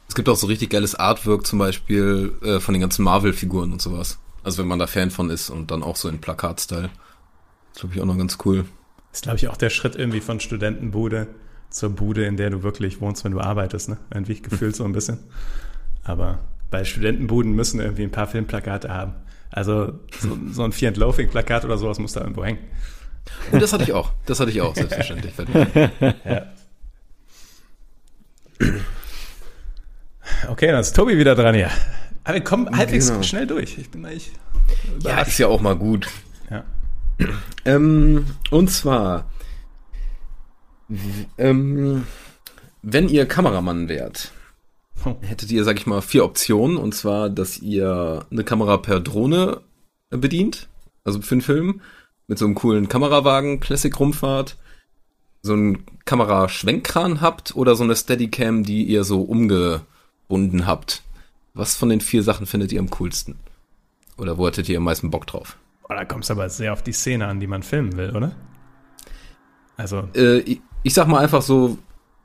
Es gibt auch so richtig geiles Artwork zum Beispiel äh, von den ganzen Marvel-Figuren und sowas. Also wenn man da Fan von ist und dann auch so in Plakat-Style. Das glaube ich auch noch ganz cool. ist, glaube ich, auch der Schritt irgendwie von Studentenbude zur Bude, in der du wirklich wohnst, wenn du arbeitest, ne? Irgendwie gefühlt so ein bisschen. Aber bei Studentenbuden müssen irgendwie ein paar Filmplakate haben. Also so, so ein Fear and Loafing Plakat oder sowas muss da irgendwo hängen. Und das hatte ich auch. Das hatte ich auch, selbstverständlich. Ja. Okay, dann ist Tobi wieder dran hier. Aber wir kommen halbwegs Genau. schnell durch. Ich bin eigentlich Ja, ist ja auch mal gut. Ja. Ähm, und zwar, ähm, wenn ihr Kameramann wärt, hättet ihr, sag ich mal, vier Optionen. Und zwar, dass ihr eine Kamera per Drohne bedient, also für einen Film, mit so einem coolen Kamerawagen, Classic-Rumfahrt, so einen Kameraschwenkkran habt oder so eine Steadicam, die ihr so umgebunden habt. Was von den vier Sachen findet ihr am coolsten? Oder wo hättet ihr am meisten Bock drauf? Oh, da kommt es aber sehr auf die Szene an, die man filmen will, oder? Also, äh, ich, ich sag mal einfach so,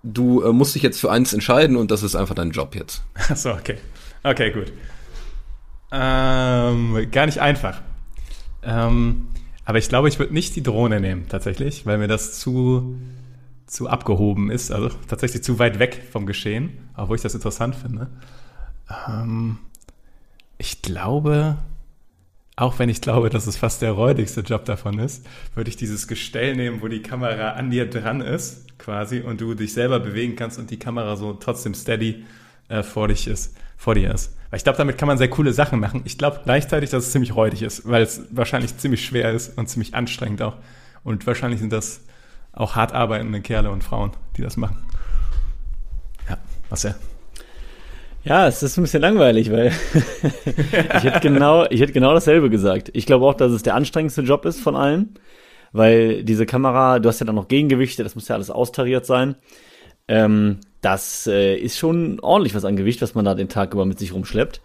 du äh, musst dich jetzt für eins entscheiden und das ist einfach dein Job jetzt. achso, okay. Okay, gut. Ähm, gar nicht einfach. Ähm, aber ich glaube, ich würde nicht die Drohne nehmen, tatsächlich, weil mir das zu, zu abgehoben ist, also tatsächlich zu weit weg vom Geschehen, obwohl ich das interessant finde. Ähm, ich glaube, auch wenn ich glaube, dass es fast der räudigste Job davon ist, würde ich dieses Gestell nehmen, wo die Kamera an dir dran ist, quasi, und du dich selber bewegen kannst und die Kamera so trotzdem steady äh, vor dich ist, vor dir ist. Weil ich glaube, damit kann man sehr coole Sachen machen. Ich glaube gleichzeitig, dass es ziemlich räudig ist, weil es wahrscheinlich ziemlich schwer ist und ziemlich anstrengend auch. Und wahrscheinlich sind das auch hart arbeitende Kerle und Frauen, die das machen. Ja, was ja. Ja, es ist ein bisschen langweilig, weil ich hätte genau, ich hätte genau dasselbe gesagt. Ich glaube auch, dass es der anstrengendste Job ist von allen, weil diese Kamera, du hast ja dann noch Gegengewichte, das muss ja alles austariert sein. Ähm, das äh, ist schon ordentlich was an Gewicht, was man da den Tag über mit sich rumschleppt.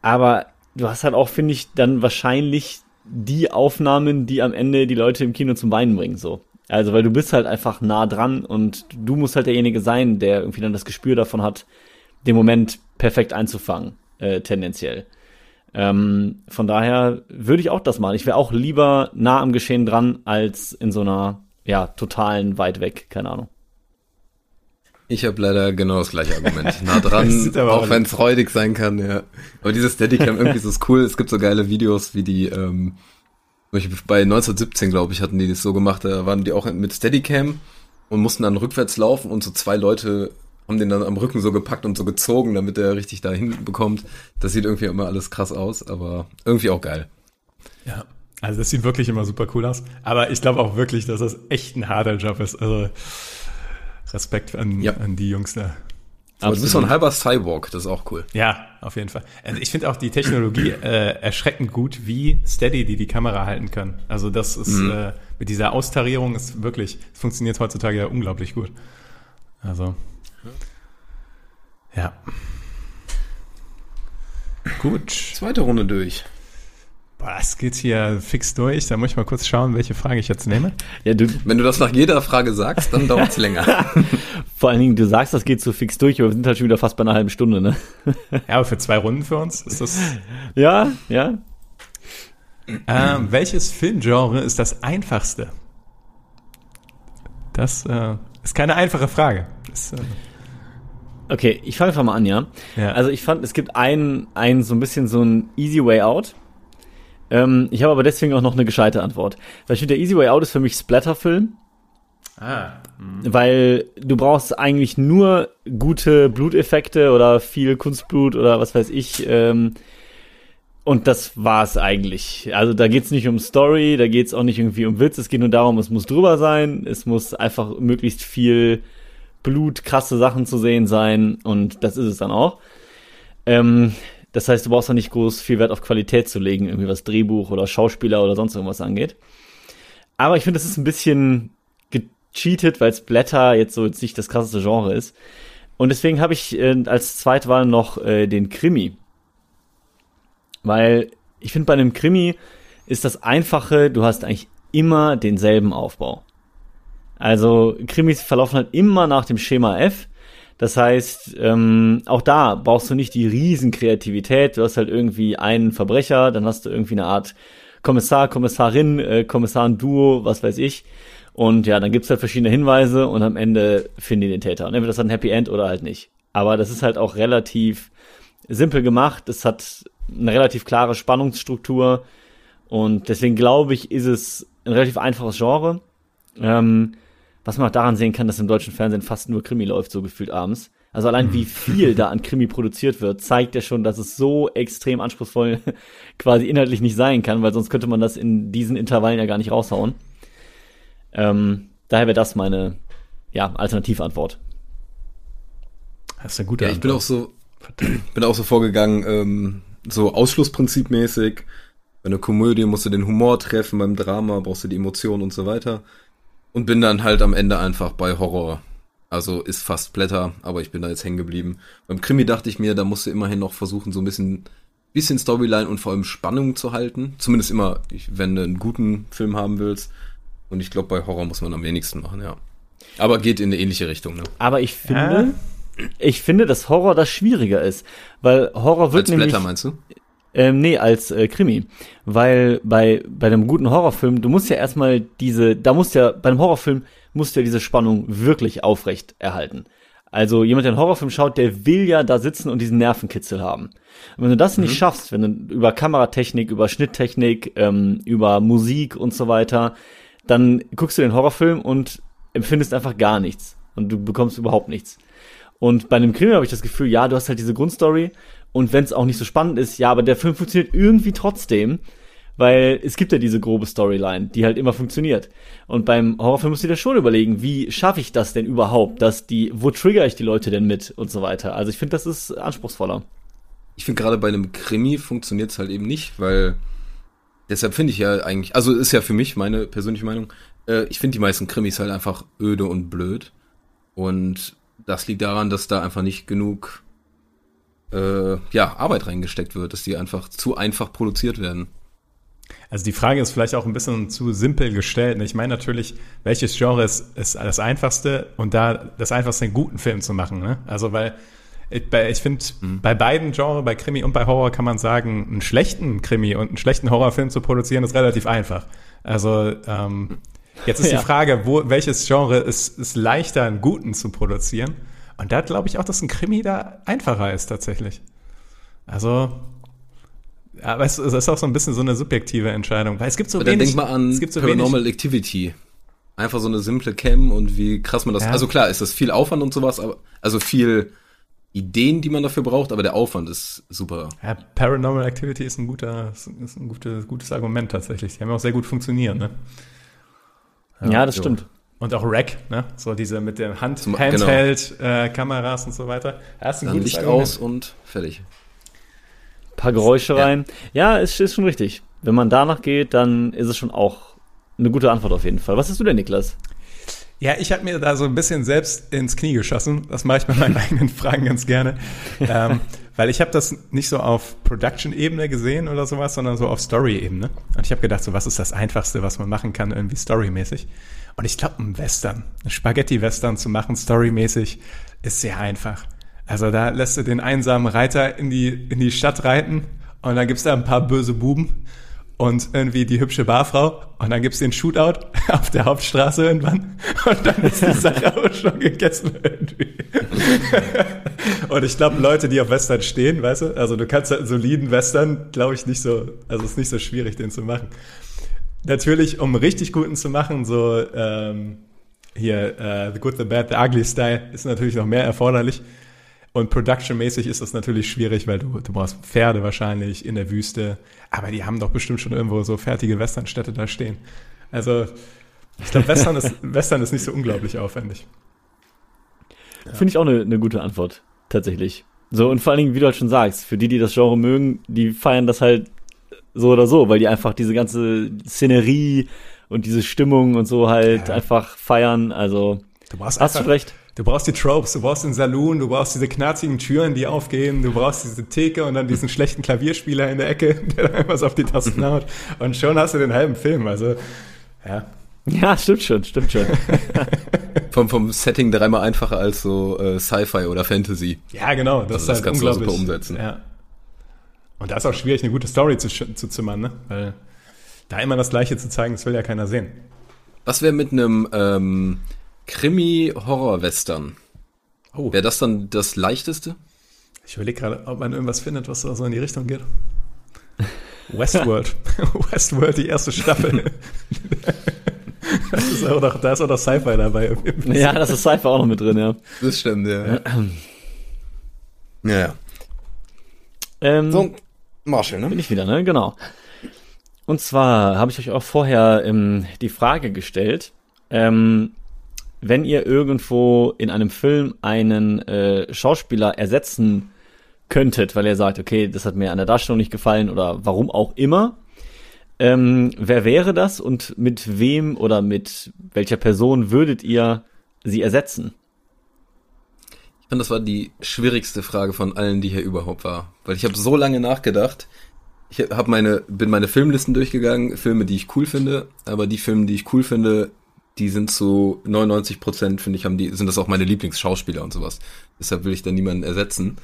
Aber du hast halt auch, finde ich, dann wahrscheinlich die Aufnahmen, die am Ende die Leute im Kino zum Weinen bringen, so. Also, weil du bist halt einfach nah dran und du musst halt derjenige sein, der irgendwie dann das Gespür davon hat, den Moment perfekt einzufangen, äh, tendenziell. Ähm, von daher würde ich auch das machen. Ich wäre auch lieber nah am Geschehen dran, als in so einer, ja, totalen weit weg, keine Ahnung. Ich habe leider genau das gleiche Argument. Nah dran, auch- wenn es räudig sein kann, ja. Aber dieses Steadicam irgendwie so ist cool. Es gibt so geile Videos, wie die, ähm, bei 1917, glaube ich, hatten die das so gemacht. Da waren die auch mit Steadicam und mussten dann rückwärts laufen und so zwei Leute haben den dann am Rücken so gepackt und so gezogen, damit er richtig dahin bekommt. Das sieht irgendwie immer alles krass aus, aber irgendwie auch geil. Ja, also das sieht wirklich immer super cool aus. Aber ich glaube auch wirklich, dass das echt ein harter Job ist. Also Respekt an, Ja. an die Jungs da. Aber du bist so ein halber Cyborg, das ist auch cool. Ja, auf jeden Fall. Also ich finde auch die Technologie äh, erschreckend gut, wie steady die die Kamera halten können. Also das ist äh, mit dieser Austarierung ist wirklich, es funktioniert heutzutage ja unglaublich gut. Also ja. Gut. Zweite Runde durch. Boah, das geht hier fix durch. Da muss ich mal kurz schauen, welche Frage ich jetzt nehme. Ja, du, Wenn du das nach jeder Frage sagst, dann dauert's länger. vor allen Dingen, du sagst, das geht so fix durch, aber wir sind halt schon wieder fast bei einer halben Stunde, ne? Ja, aber für zwei Runden für uns ist das. Ja, ja. Ähm, welches Filmgenre ist das einfachste? Das äh, ist keine einfache Frage. Das, äh, Okay, ich fange einfach mal an, ja. Ja. Also ich fand, es gibt einen, einen so ein bisschen so ein easy way out. Ähm, ich habe aber deswegen auch noch eine gescheite Antwort. Weil ich finde, der easy way out ist für mich Splatterfilm. ah, Weil du brauchst eigentlich nur gute Bluteffekte oder viel Kunstblut oder was weiß ich. Ähm, und das war's eigentlich. Also da geht's nicht um Story, da geht's auch nicht irgendwie um Witz. Es geht nur darum, es muss drüber sein. Es muss einfach möglichst viel Blut, krasse Sachen zu sehen sein. Und das ist es dann auch. Ähm, das heißt, du brauchst auch nicht groß viel Wert auf Qualität zu legen, irgendwie was Drehbuch oder Schauspieler oder sonst irgendwas angeht. Aber ich finde, das ist ein bisschen gecheatet, weil Splatter jetzt so jetzt nicht das krasseste Genre ist. Und deswegen habe ich äh, als Zweitwahl noch äh, den Krimi. Weil ich finde, bei einem Krimi ist das Einfache, du hast eigentlich immer denselben Aufbau. Also Krimis verlaufen halt immer nach dem Schema F. Das heißt, ähm, auch da brauchst du nicht die Riesenkreativität. Du hast halt irgendwie einen Verbrecher, dann hast du irgendwie eine Art Kommissar, Kommissarin, äh, Kommissar-Duo, was weiß ich. Und ja, dann gibt's halt verschiedene Hinweise und am Ende finden die den Täter. Und entweder das hat ein Happy End oder halt nicht. Aber das ist halt auch relativ simpel gemacht. Es hat eine relativ klare Spannungsstruktur. Und deswegen glaube ich, ist es ein relativ einfaches Genre. Ähm, was man auch daran sehen kann, dass im deutschen Fernsehen fast nur Krimi läuft, so gefühlt abends. Also allein wie viel da an Krimi produziert wird, zeigt ja schon, dass es so extrem anspruchsvoll quasi inhaltlich nicht sein kann, weil sonst könnte man das in diesen Intervallen ja gar nicht raushauen. Ähm, daher wäre das meine ja, Alternativantwort. Das ist eine gute Ja, ich bin auch so, bin auch so vorgegangen, ähm, so Ausschlussprinzipmäßig. Bei einer Komödie musst du den Humor treffen, beim Drama brauchst du die Emotionen und so weiter. Und bin dann halt am Ende einfach bei Horror. Also ist fast Blätter, aber ich bin da jetzt hängen geblieben. Beim Krimi dachte ich mir, da musst du immerhin noch versuchen, so ein bisschen, bisschen Storyline und vor allem Spannung zu halten. Zumindest immer, ich- wenn du einen guten Film haben willst. Und ich glaube, bei Horror muss man am wenigsten machen, ja. Aber geht in eine ähnliche Richtung, ne? Aber ich finde, ich finde, dass Horror das schwieriger ist, weil Horror wird Als nämlich Blätter meinst du? Ähm, nee, als äh, Krimi. Weil bei, bei einem guten Horrorfilm, du musst ja erstmal diese, da musst ja, bei einem Horrorfilm musst du ja diese Spannung wirklich aufrecht erhalten. Also jemand, der einen Horrorfilm schaut, der will ja da sitzen und diesen Nervenkitzel haben. Und wenn du das nicht schaffst, wenn du über Kameratechnik, über Schnitttechnik, ähm, über Musik und so weiter, dann guckst du den Horrorfilm und empfindest einfach gar nichts. Und du bekommst überhaupt nichts. Und bei einem Krimi habe ich das Gefühl, ja, du hast halt diese Grundstory und wenn es auch nicht so spannend ist, ja, aber der Film funktioniert irgendwie trotzdem, weil es gibt ja diese grobe Storyline, die halt immer funktioniert. Und beim Horrorfilm musst du dir schon überlegen, wie schaffe ich das denn überhaupt, dass die, wo trigger ich die Leute denn mit und so weiter. Also ich finde, das ist anspruchsvoller. Ich finde gerade bei einem Krimi funktioniert es halt eben nicht, weil deshalb finde ich ja eigentlich, also ist ja für mich meine persönliche Meinung, äh, ich finde die meisten Krimis halt einfach öde und blöd. Und das liegt daran, dass da einfach nicht genug äh, ja, Arbeit reingesteckt wird, dass die einfach zu einfach produziert werden. Also die Frage ist vielleicht auch ein bisschen zu simpel gestellt. Ich meine natürlich, welches Genre ist, ist das einfachste und da das einfachste, einen guten Film zu machen. Ne? Also weil ich, bei- ich finde, bei beiden Genres, bei Krimi und bei Horror, kann man sagen, einen schlechten Krimi und einen schlechten Horrorfilm zu produzieren, ist relativ einfach. Also ähm, jetzt ist Ja. die Frage, wo, welches Genre ist, ist leichter, einen guten zu produzieren? Und da glaube ich auch, dass ein Krimi da einfacher ist tatsächlich. Also ja, aber es, es ist auch so ein bisschen so eine subjektive Entscheidung, weil es gibt so Aber dann wenig. denk mal an es gibt so Paranormal wenig. Activity. Einfach so eine simple Cam und wie krass man das. Ja. Also klar, ist das viel Aufwand und sowas, aber also viel Ideen, die man dafür braucht, aber der Aufwand ist super. Ja, Paranormal Activity ist ein guter, ist ein gutes, gutes Argument tatsächlich. Die haben ja auch sehr gut funktioniert, ne? Ja, das jo. stimmt. Und auch Rack, ne? So diese mit dem Hand, Zum- Handheld, äh, Kameras und so weiter. Ist ein Licht Argument. aus und fertig. paar Geräusche Ja. rein. Ja, ist, ist schon richtig. Wenn man danach geht, dann ist es schon auch eine gute Antwort auf jeden Fall. Was hast du denn, Niklas? Ja, ich habe mir da so ein bisschen selbst ins Knie geschossen. Das mache ich bei meinen eigenen Fragen ganz gerne. ähm, weil ich habe das nicht so auf Production-Ebene gesehen oder sowas, sondern so auf Story-Ebene. Und ich habe gedacht, so was ist das Einfachste, was man machen kann, irgendwie storymäßig. Und ich glaube, ein Western, ein Spaghetti-Western zu machen, storymäßig, ist sehr einfach. Also da lässt du den einsamen Reiter in die, in die Stadt reiten und dann gibt's da ein paar böse Buben und irgendwie die hübsche Barfrau und dann gibt's den Shootout auf der Hauptstraße irgendwann und dann ist die Sache auch schon gegessen irgendwie. und ich glaube, Leute, die auf Western stehen, weißt du, also du kannst halt einen soliden Western, glaube ich, nicht so, also es ist nicht so schwierig, den zu machen. Natürlich, um einen richtig guten zu machen, so ähm, hier äh, The Good, The Bad, The Ugly Style ist natürlich noch mehr erforderlich. Und production-mäßig ist das natürlich schwierig, weil du, du brauchst Pferde wahrscheinlich in der Wüste. Aber die haben doch bestimmt schon irgendwo so fertige Westernstädte da stehen. Also, ich glaube, Western ist, Western ist nicht so unglaublich aufwendig. Finde ich auch eine, eine gute Antwort, tatsächlich. So, und vor allen Dingen, wie du halt schon sagst, für die, die das Genre mögen, die feiern das halt so oder so, weil die einfach diese ganze Szenerie und diese Stimmung und so halt Ja. einfach feiern. Also, Du brauchst hast du recht. du brauchst die Tropes, du brauchst den Saloon, du brauchst diese knarzigen Türen, die aufgehen, du brauchst diese Theke und dann diesen schlechten Klavierspieler in der Ecke, der da einfach so auf die Tasten haut. Und schon hast du den halben Film. Also, ja. Ja, stimmt schon, stimmt schon. Vom, vom Setting dreimal einfacher als so äh, Sci-Fi oder Fantasy. Ja, genau. Das, Also ist das halt kannst du super umsetzen. Ja. Und da ist auch schwierig, eine gute Story zu, zu zimmern, ne? Weil da immer das Gleiche zu zeigen, das will ja keiner sehen. Was wäre mit einem ähm, Krimi-Horror-Western? Oh, Wäre das dann das leichteste? ich überlege gerade, ob man irgendwas findet, was da so in die Richtung geht. Westworld. Westworld, die erste Staffel. Das ist auch noch, da ist auch noch Sci-Fi dabei. Ja, das ist Cypher auch noch mit drin, ja. Das stimmt, ja. ja, ja. Ähm, So, Marshall, Bin ne? ich wieder, ne? Genau. Und zwar habe ich euch auch vorher ähm, die Frage gestellt, ähm, wenn ihr irgendwo in einem Film einen äh, Schauspieler ersetzen könntet, weil ihr sagt, okay, das hat mir an der Darstellung nicht gefallen oder warum auch immer, ähm, wer wäre das und mit wem oder mit welcher Person würdet ihr sie ersetzen? Ich fand, das war die schwierigste Frage von allen, die hier überhaupt war. Weil ich habe so lange nachgedacht. Ich hab meine, bin meine Filmlisten durchgegangen, Filme, die ich cool finde, aber die Filme, die ich cool finde, die sind zu 99 Prozent, finde ich, haben die, sind das auch meine Lieblingsschauspieler und sowas. Deshalb will ich da niemanden ersetzen.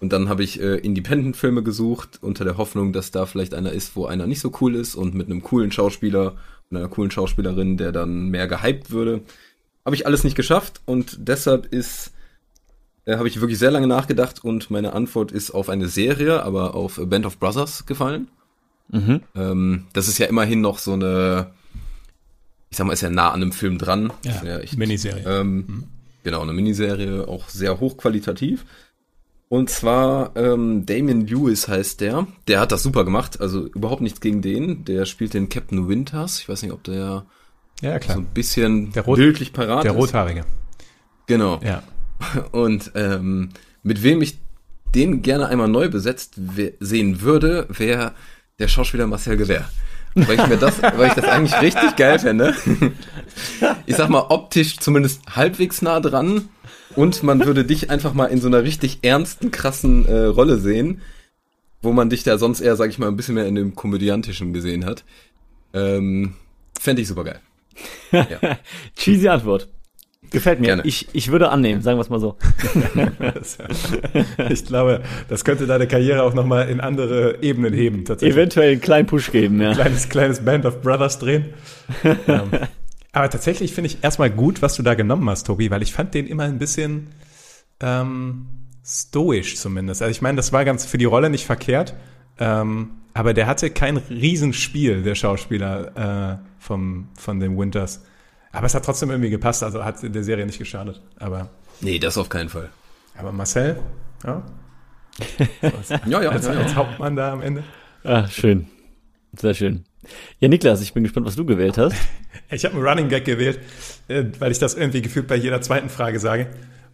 Und dann habe ich äh, Independent-Filme gesucht, unter der Hoffnung, dass da vielleicht einer ist, wo einer nicht so cool ist und mit einem coolen Schauspieler und einer coolen Schauspielerin, der dann mehr gehypt würde. Habe ich alles nicht geschafft und deshalb ist äh, habe ich wirklich sehr lange nachgedacht und meine Antwort ist auf eine Serie, aber auf A Band of Brothers gefallen. Mhm. Ähm, das ist ja immerhin noch so eine, ich sag mal, ist ja nah an einem Film dran. Ja, ja echt, Miniserie. ähm, Genau, eine Miniserie, auch sehr hochqualitativ. Und zwar ähm, Damien Lewis heißt der. Der hat das super gemacht, also überhaupt nichts gegen den. Der spielt den Captain Winters. Ich weiß nicht, ob der Ja, so klar. ein bisschen Der Rot- bildlich parat Der ist. Rothaarige. Genau. Ja. Und ähm, mit wem ich den gerne einmal neu besetzt sehen würde, wäre der Schauspieler Marcel Gewehr. Weil ich mir das, weil ich das eigentlich richtig geil fände. Ich sag mal, optisch zumindest halbwegs nah dran. Und man würde dich einfach mal in so einer richtig ernsten, krassen äh, Rolle sehen, wo man dich da sonst eher, sag ich mal, ein bisschen mehr in dem Komödiantischen gesehen hat. Ähm, Fände ich super geil. Cheesy Antwort. Gefällt mir. Gerne. Ich, ich würde annehmen, sagen wir es mal so. Ich glaube, das könnte deine Karriere auch nochmal in andere Ebenen heben, tatsächlich. Eventuell einen kleinen Push geben, ja. kleines, kleines Band of Brothers drehen. aber tatsächlich finde ich erstmal gut, was du da genommen hast, Tobi, weil ich fand den immer ein bisschen ähm, stoisch zumindest. Also ich meine, das war ganz für die Rolle nicht verkehrt, ähm, aber der hatte kein Riesenspiel, der Schauspieler äh, vom, von den Winters. Aber es hat trotzdem irgendwie gepasst, also hat der Serie nicht geschadet. Aber, Nee, das auf keinen Fall. aber Marcel, ja, Ja, ja, als, ja, ja. als Hauptmann da am Ende. Ah, schön. Sehr schön. Ja, Niklas, ich bin gespannt, was du gewählt hast. Ich habe einen Running Gag gewählt, äh, weil ich das irgendwie gefühlt bei jeder zweiten Frage sage.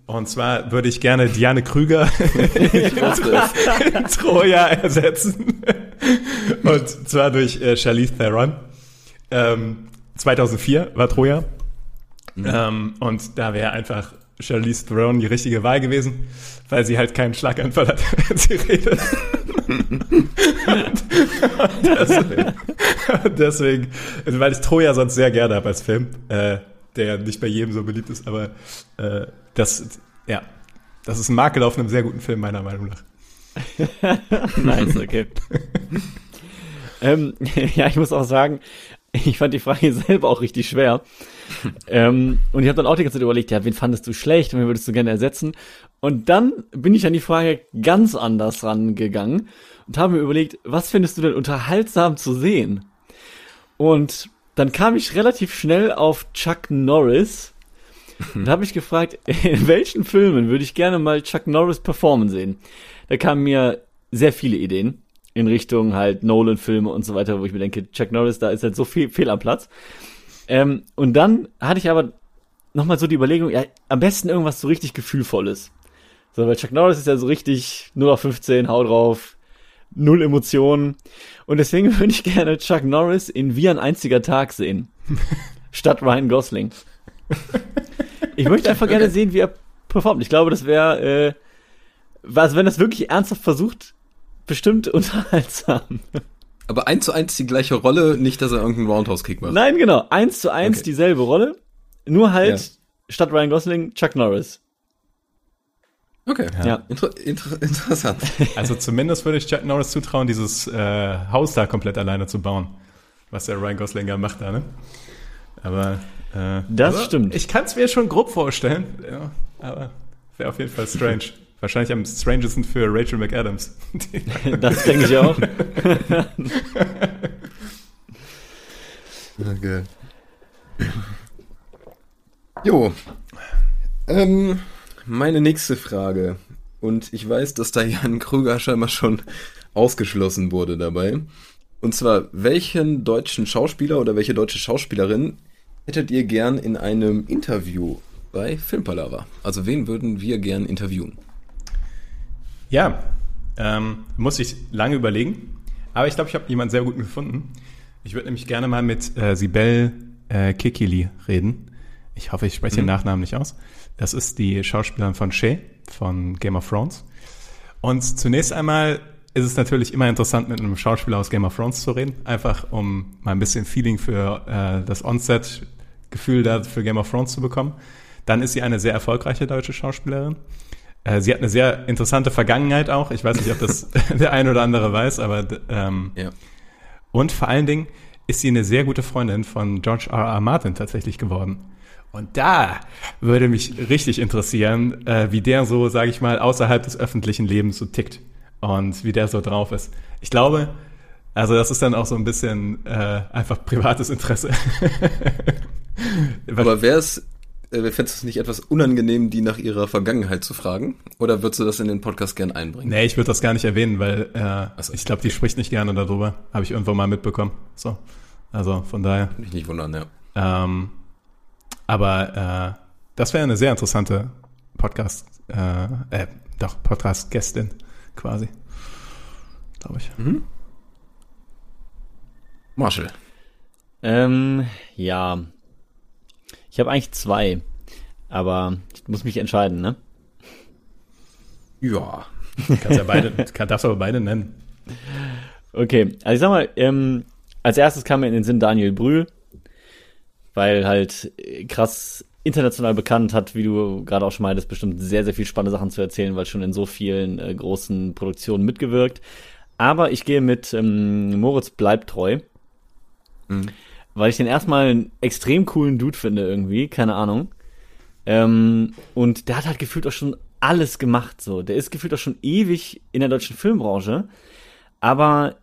Und zwar würde ich gerne Diane Krüger in Troja ersetzen. Und zwar durch äh, Charlize Theron. Ähm, 2004 war Troja. Ähm, und da wäre einfach Charlize Theron die richtige Wahl gewesen, weil sie halt keinen Schlaganfall hat, wenn sie redet. und deswegen, deswegen, weil ich Troja sonst sehr gerne habe als Film, äh, der ja nicht bei jedem so beliebt ist, aber äh, das, ja, das ist ein Makel auf einem sehr guten Film, meiner Meinung nach. nice, okay. ähm, ja, ich muss auch sagen, ich fand die Frage selber auch richtig schwer. ähm, und ich habe dann auch die ganze Zeit überlegt, ja, wen fandest du schlecht und wen würdest du gerne ersetzen? Und dann bin ich an die Frage ganz anders rangegangen und habe mir überlegt, was findest du denn unterhaltsam zu sehen? Und dann kam ich relativ schnell auf Chuck Norris und habe mich gefragt, in welchen Filmen würde ich gerne mal Chuck Norris performen sehen? Da kamen mir sehr viele Ideen in Richtung halt Nolan-Filme und so weiter, wo ich mir denke, Chuck Norris, da ist halt so viel fehl am Platz. Ähm, und dann hatte ich aber nochmal so die Überlegung, ja, am besten irgendwas so richtig Gefühlvolles. So, weil Chuck Norris ist ja so richtig 0 auf 15, hau drauf, null Emotionen. Und deswegen würde ich gerne Chuck Norris in Wie ein einziger Tag sehen. statt Ryan Gosling. Ich möchte einfach gerne sehen, wie er performt. Ich glaube, das wäre, äh, also wenn das wirklich ernsthaft versucht, bestimmt unterhaltsam. Aber eins zu eins die gleiche Rolle, nicht, dass er irgendeinen Roundhouse-Kick macht. Nein, genau. Eins zu eins Okay. dieselbe Rolle. Nur halt Ja. statt Ryan Gosling Chuck Norris. Okay. Ja. Inter inter interessant. Also zumindest würde ich Chuck Norris zutrauen, dieses äh, Haus da komplett alleine zu bauen, was der Ryan Gosling ja macht da, ne? Aber äh, Das stimmt. Ich kann es mir schon grob vorstellen, ja, aber wäre auf jeden Fall strange. Wahrscheinlich am strangesten für Rachel McAdams. Das denke ich auch. Okay. Jo. Ähm, meine nächste Frage. Und ich weiß, dass da Jan Krüger scheinbar schon ausgeschlossen wurde dabei. Und zwar, welchen deutschen Schauspieler oder welche deutsche Schauspielerin hättet ihr gern in einem Interview bei Filmpalava? Also wen würden wir gern interviewen? Ja, ähm, muss ich lange überlegen. Aber ich glaube, ich habe jemanden sehr guten gefunden. Ich würde nämlich gerne mal mit äh, Sibel äh, Kikili reden. Ich hoffe, ich spreche den Nachnamen nicht aus. Das ist die Schauspielerin von Shay von Game of Thrones. Und zunächst einmal ist es natürlich immer interessant, mit einem Schauspieler aus Game of Thrones zu reden. Einfach, um mal ein bisschen Feeling für äh, das Onset-Gefühl da für Game of Thrones zu bekommen. Dann ist sie eine sehr erfolgreiche deutsche Schauspielerin. Äh, sie hat eine sehr interessante Vergangenheit auch. Ich weiß nicht, ob das der ein oder andere weiß, aber ähm, Ja. und vor allen Dingen ist sie eine sehr gute Freundin von George R. R. Martin tatsächlich geworden. Und da würde mich richtig interessieren, äh, wie der so, sage ich mal, außerhalb des öffentlichen Lebens so tickt und wie der so drauf ist. Ich glaube, also das ist dann auch so ein bisschen äh, einfach privates Interesse. Aber wäre es, äh, fändest du es nicht etwas unangenehm, die nach ihrer Vergangenheit zu fragen? Oder würdest du das in den Podcast gern einbringen? nee, ich würde das gar nicht erwähnen, weil äh, so, ich glaube, die spricht nicht gerne darüber. Habe ich irgendwo mal mitbekommen. So, also von daher. Mich nicht wundern, ja. Ähm, aber äh, das wäre eine sehr interessante Podcast, äh, äh, doch, Podcast-Gästin quasi. Glaube ich. Marshall. Ähm, ja. Ich habe eigentlich zwei. Aber ich muss mich entscheiden, ne? Ja. Kannst ja beide, kann, darfst aber beide nennen. Okay, also ich sag mal, ähm, als erstes kam mir in den Sinn Daniel Brühl, weil halt äh, krass international bekannt hat, wie du gerade auch schon meintest, bestimmt sehr, sehr viel spannende Sachen zu erzählen, weil schon in so vielen äh, großen Produktionen mitgewirkt. Aber ich gehe mit ähm, Moritz bleibt treu, weil ich den erstmal einen extrem coolen Dude finde irgendwie, keine Ahnung. Ähm, und der hat halt gefühlt auch schon alles gemacht so. Der ist gefühlt auch schon ewig in der deutschen Filmbranche. Aber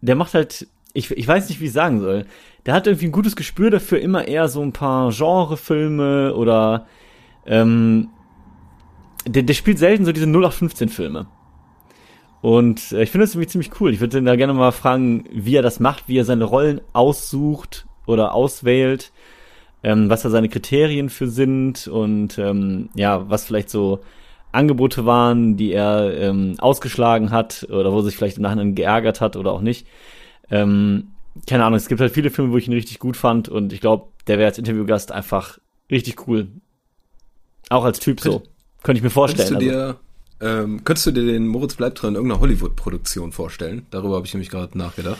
der macht halt, ich, ich weiß nicht, wie ich sagen soll. Der hat irgendwie ein gutes Gespür dafür, immer eher so ein paar Genrefilme oder ähm, der, der spielt selten so diese 0815-Filme. Und äh, ich finde das irgendwie ziemlich cool. Ich würde ihn da gerne mal fragen, wie er das macht, wie er seine Rollen aussucht oder auswählt, ähm, was da seine Kriterien für sind und ähm, ja, was vielleicht so Angebote waren, die er ähm, ausgeschlagen hat oder wo sich vielleicht im Nachhinein geärgert hat oder auch nicht. Ähm, keine Ahnung, es gibt halt viele Filme, wo ich ihn richtig gut fand und ich glaube, der wäre als Interviewgast einfach richtig cool. Auch als Typ so. Könnte ich mir Könntest vorstellen. du Also, dir, ähm, könntest du dir den Moritz Bleibtreu in irgendeiner Hollywood-Produktion vorstellen? Darüber habe ich nämlich gerade nachgedacht.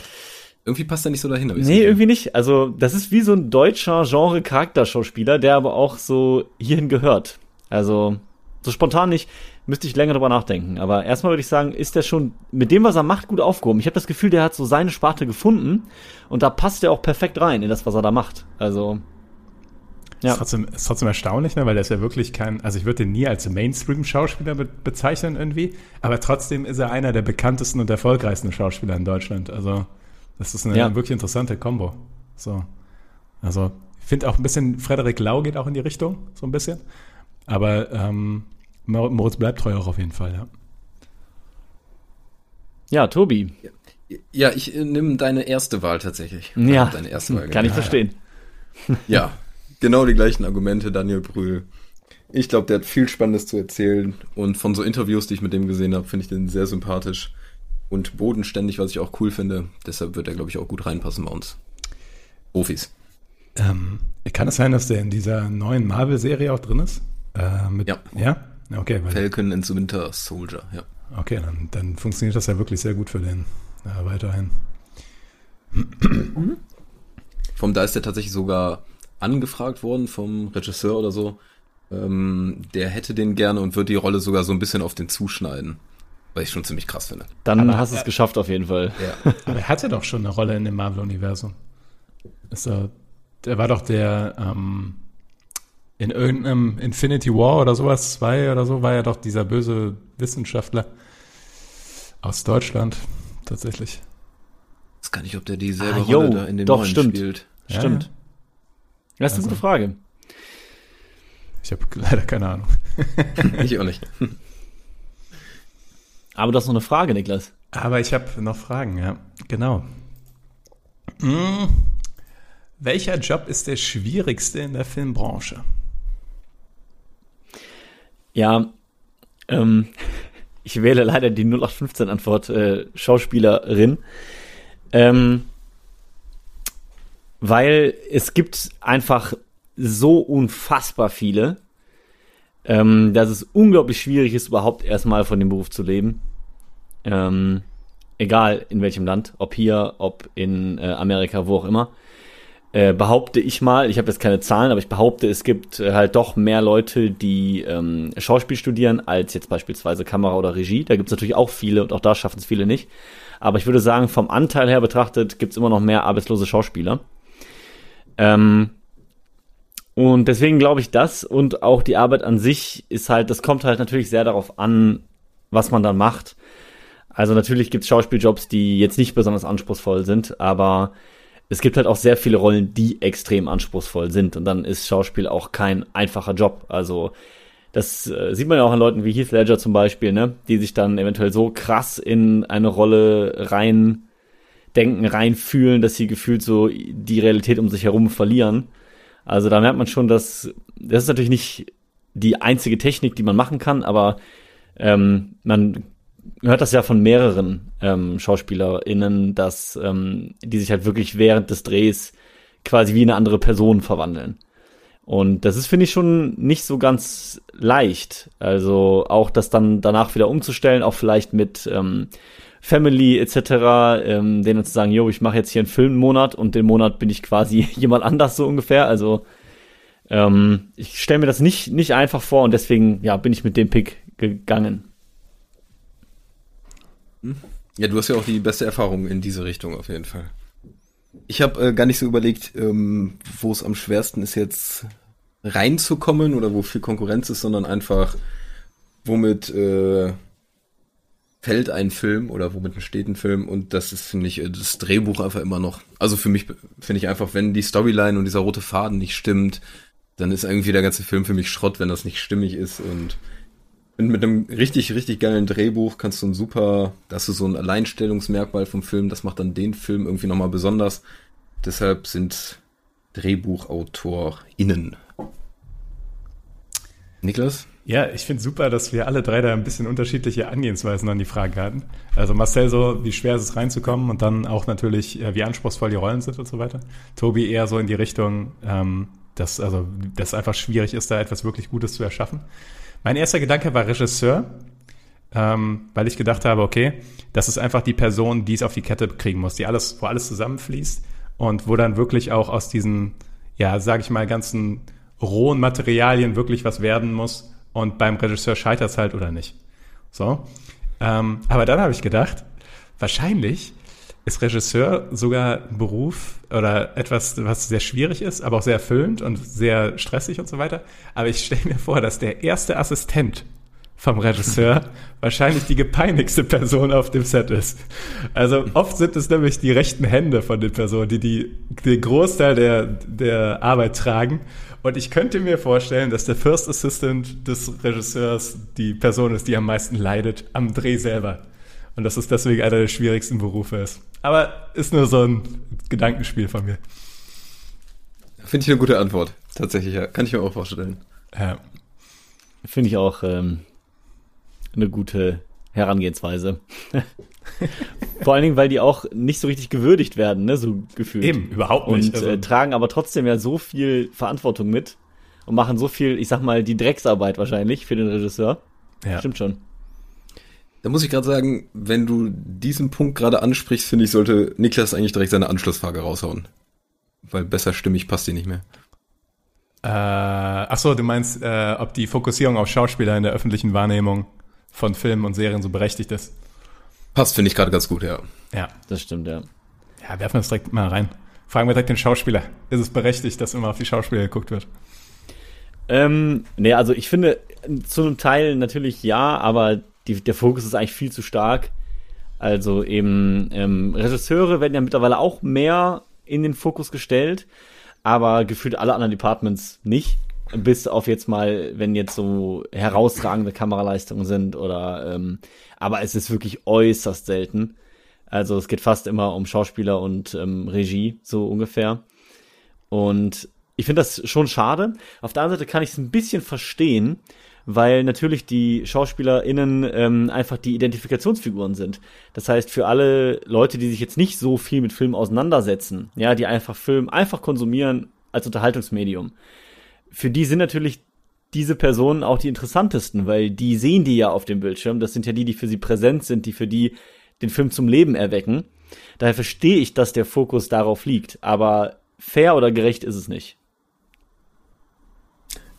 Irgendwie passt er nicht so dahin. hab nee, Gefühl. irgendwie nicht. Also, das ist wie so ein deutscher Genre-Charakterschauspieler, der aber auch so hierhin gehört. Also, so spontan nicht, müsste ich länger drüber nachdenken. Aber erstmal würde ich sagen, ist der schon mit dem, was er macht, gut aufgehoben. Ich habe das Gefühl, der hat so seine Sparte gefunden und da passt er auch perfekt rein in das, was er da macht. Also, ja. Ist, trotzdem, ist trotzdem erstaunlich, ne? weil der ist ja wirklich kein, also ich würde den nie als Mainstream-Schauspieler be bezeichnen irgendwie, aber trotzdem ist er einer der bekanntesten und erfolgreichsten Schauspieler in Deutschland. Also das ist eine Ja. wirklich interessante Kombo. So. Also ich finde auch ein bisschen, Frederik Lau geht auch in die Richtung, so ein bisschen. Aber ähm, Moritz bleibt treu auch auf jeden Fall, ja. Ja, Tobi. Ja, ich äh, nehme deine erste Wahl tatsächlich. Ja, Deine erste Wahl. kann ich genau. verstehen. Ja, genau die gleichen Argumente, Daniel Brühl. Ich glaube, der hat viel Spannendes zu erzählen und von so Interviews, die ich mit dem gesehen habe, finde ich den sehr sympathisch und bodenständig, was ich auch cool finde. Deshalb wird er, glaube ich, auch gut reinpassen bei uns. Profis. Ähm, kann es sein, dass der in dieser neuen Marvel-Serie auch drin ist? Äh, mit, Ja. Ja? Okay, weil, Falcon and the Winter Soldier, ja. okay dann, dann funktioniert das ja wirklich sehr gut für den äh, weiterhin. Vom da ist der tatsächlich sogar angefragt worden vom Regisseur oder so. Ähm, der hätte den gerne und wird die Rolle sogar so ein bisschen auf den zuschneiden. Was ich schon ziemlich krass finde. Dann Aber- hast du es geschafft auf jeden Fall. Ja. Aber er hatte doch schon eine Rolle in dem Marvel-Universum. Ist er, der war doch der, ähm, in irgendeinem Infinity War oder sowas, zwei oder so, war ja doch dieser böse Wissenschaftler aus Deutschland, tatsächlich. Ich weiß gar nicht, ob der dieselbe Ah, Rolle yo, da in dem doch, neuen stimmt. spielt. Ja, Stimmt. ja. Das ist eine Also. gute Frage. Ich habe leider keine Ahnung. Ich auch nicht. Aber du hast noch eine Frage, Niklas. Aber ich habe noch Fragen, ja. Genau. Hm. Welcher Job ist der schwierigste in der Filmbranche? Ja, ähm, ich wähle leider die 0815-Antwort äh, Schauspielerin. Ähm, weil es gibt einfach so unfassbar viele, ähm, dass es unglaublich schwierig ist, überhaupt erstmal von dem Beruf zu leben. Ähm, egal in welchem Land, ob hier, ob in äh, Amerika, wo auch immer. Äh, behaupte ich mal, ich habe jetzt keine Zahlen, aber ich behaupte, es gibt äh, halt doch mehr Leute, die ähm, Schauspiel studieren, als jetzt beispielsweise Kamera oder Regie. Da gibt es natürlich auch viele und auch da schaffen es viele nicht. Aber ich würde sagen, vom Anteil her betrachtet gibt es immer noch mehr arbeitslose Schauspieler. Ähm, und deswegen glaube ich das und auch die Arbeit an sich ist halt, das kommt halt natürlich sehr darauf an, was man dann macht. Also natürlich gibt es Schauspieljobs, die jetzt nicht besonders anspruchsvoll sind, aber es gibt halt auch sehr viele Rollen, die extrem anspruchsvoll sind. Und dann ist Schauspiel auch kein einfacher Job. Also das äh, sieht man ja auch an Leuten wie Heath Ledger zum Beispiel, ne? die sich dann eventuell so krass in eine Rolle rein denken, reinfühlen, dass sie gefühlt so die Realität um sich herum verlieren. Also da merkt man schon, dass das ist natürlich nicht die einzige Technik, die man machen kann, aber ähm, man hört das ja von mehreren ähm, SchauspielerInnen, dass ähm, die sich halt wirklich während des Drehs quasi wie eine andere Person verwandeln. Und das ist, finde ich, schon nicht so ganz leicht. Also auch das dann danach wieder umzustellen, auch vielleicht mit ähm, Family etc., ähm, denen zu sagen, yo, ich mache jetzt hier einen Filmmonat und den Monat bin ich quasi jemand anders so ungefähr. Also ähm, ich stelle mir das nicht, nicht einfach vor und deswegen ja, bin ich mit dem Pick gegangen. Ja, du hast ja auch die beste Erfahrung in diese Richtung auf jeden Fall. Ich habe äh, gar nicht so überlegt, ähm, wo es am schwersten ist, jetzt reinzukommen oder wo viel Konkurrenz ist, sondern einfach, womit äh, fällt ein Film oder womit entsteht ein Film und das ist, finde ich, äh, das Drehbuch einfach immer noch. Also für mich finde ich einfach, wenn die Storyline und dieser rote Faden nicht stimmt, dann ist irgendwie der ganze Film für mich Schrott, wenn das nicht stimmig ist und und mit einem richtig, richtig geilen Drehbuch kannst du ein super, da hast du so ein Alleinstellungsmerkmal vom Film, das macht dann den Film irgendwie nochmal besonders. Deshalb sind DrehbuchautorInnen. Niklas? Ja, ich finde super, dass wir alle drei da ein bisschen unterschiedliche Angehensweisen an die Frage hatten. Also Marcel so, wie schwer ist es reinzukommen und dann auch natürlich, äh, wie anspruchsvoll die Rollen sind und so weiter. Tobi eher so in die Richtung, ähm, dass also dass einfach schwierig ist, da etwas wirklich Gutes zu erschaffen. Mein erster Gedanke war Regisseur, ähm, weil ich gedacht habe, okay, das ist einfach die Person, die es auf die Kette kriegen muss, die alles, wo alles zusammenfließt und wo dann wirklich auch aus diesen, ja, sage ich mal, ganzen rohen Materialien wirklich was werden muss und beim Regisseur scheitert es halt oder nicht. So. Ähm, aber dann habe ich gedacht, wahrscheinlich ist Regisseur sogar ein Beruf oder etwas, was sehr schwierig ist, aber auch sehr erfüllend und sehr stressig und so weiter. Aber ich stelle mir vor, dass der erste Assistent vom Regisseur wahrscheinlich die gepeinigste Person auf dem Set ist. Also oft sind es nämlich die rechten Hände von den Personen, die, die den Großteil der, der Arbeit tragen. Und ich könnte mir vorstellen, dass der First Assistant des Regisseurs die Person ist, die am meisten leidet am Dreh selber. Und dass es deswegen einer der schwierigsten Berufe ist. Aber ist nur so ein Gedankenspiel von mir. Finde ich eine gute Antwort. Tatsächlich, ja. Kann ich mir auch vorstellen. Ja. Finde ich auch ähm, eine gute Herangehensweise. Vor allen Dingen, weil die auch nicht so richtig gewürdigt werden, ne, so gefühlt. Eben, überhaupt nicht. Und Also- äh, tragen aber trotzdem ja so viel Verantwortung mit und machen so viel, ich sag mal, die Drecksarbeit wahrscheinlich für den Regisseur. Ja. Stimmt schon. Da muss ich gerade sagen, wenn du diesen Punkt gerade ansprichst, finde ich, sollte Niklas eigentlich direkt seine Anschlussfrage raushauen. Weil besser stimmig passt die nicht mehr. Äh, ach so, du meinst, äh, ob die Fokussierung auf Schauspieler in der öffentlichen Wahrnehmung von Filmen und Serien so berechtigt ist. Passt, finde ich gerade ganz gut, ja. Ja. Das stimmt, ja. Ja, werfen wir es direkt mal rein. Fragen wir direkt den Schauspieler. Ist es berechtigt, dass immer auf die Schauspieler geguckt wird? Ähm, nee, also ich finde zu einem Teil natürlich ja, aber die, der Fokus ist eigentlich viel zu stark. Also eben ähm, Regisseure werden ja mittlerweile auch mehr in den Fokus gestellt, aber gefühlt alle anderen Departments nicht. Bis auf jetzt mal, wenn jetzt so herausragende Kameraleistungen sind oder ähm, aber es ist wirklich äußerst selten. Also es geht fast immer um Schauspieler und ähm, Regie, so ungefähr. Und ich finde das schon schade. Auf der anderen Seite kann ich es ein bisschen verstehen, weil natürlich die SchauspielerInnen ähm, einfach die Identifikationsfiguren sind. Das heißt, für alle Leute, die sich jetzt nicht so viel mit Film auseinandersetzen, ja, die einfach Film einfach konsumieren als Unterhaltungsmedium, für die sind natürlich diese Personen auch die interessantesten, weil die sehen die ja auf dem Bildschirm. Das sind ja die, die für sie präsent sind, die für die den Film zum Leben erwecken. Daher verstehe ich, dass der Fokus darauf liegt, aber fair oder gerecht ist es nicht.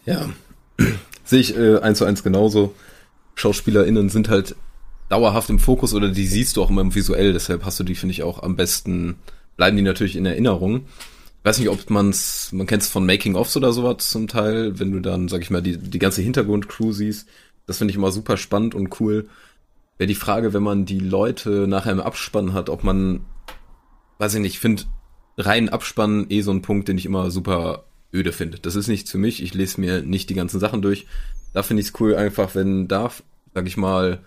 Ja, sehe ich äh, eins zu eins genauso. SchauspielerInnen sind halt dauerhaft im Fokus oder die siehst du auch immer im Visuell, deshalb hast du die, finde ich, auch am besten, bleiben die natürlich in Erinnerung. Ich weiß nicht, ob man's, man kennt es von Making-ofs oder sowas zum Teil, wenn du dann, sag ich mal, die, die ganze Hintergrundcrew siehst. Das finde ich immer super spannend und cool wäre die Frage, wenn man die Leute nachher im Abspann hat, ob man, weiß ich nicht, finde rein Abspann eh so ein Punkt, den ich immer super öde finde. Das ist nichts für mich. Ich lese mir nicht die ganzen Sachen durch. Da finde ich es cool, einfach wenn da, sag ich mal,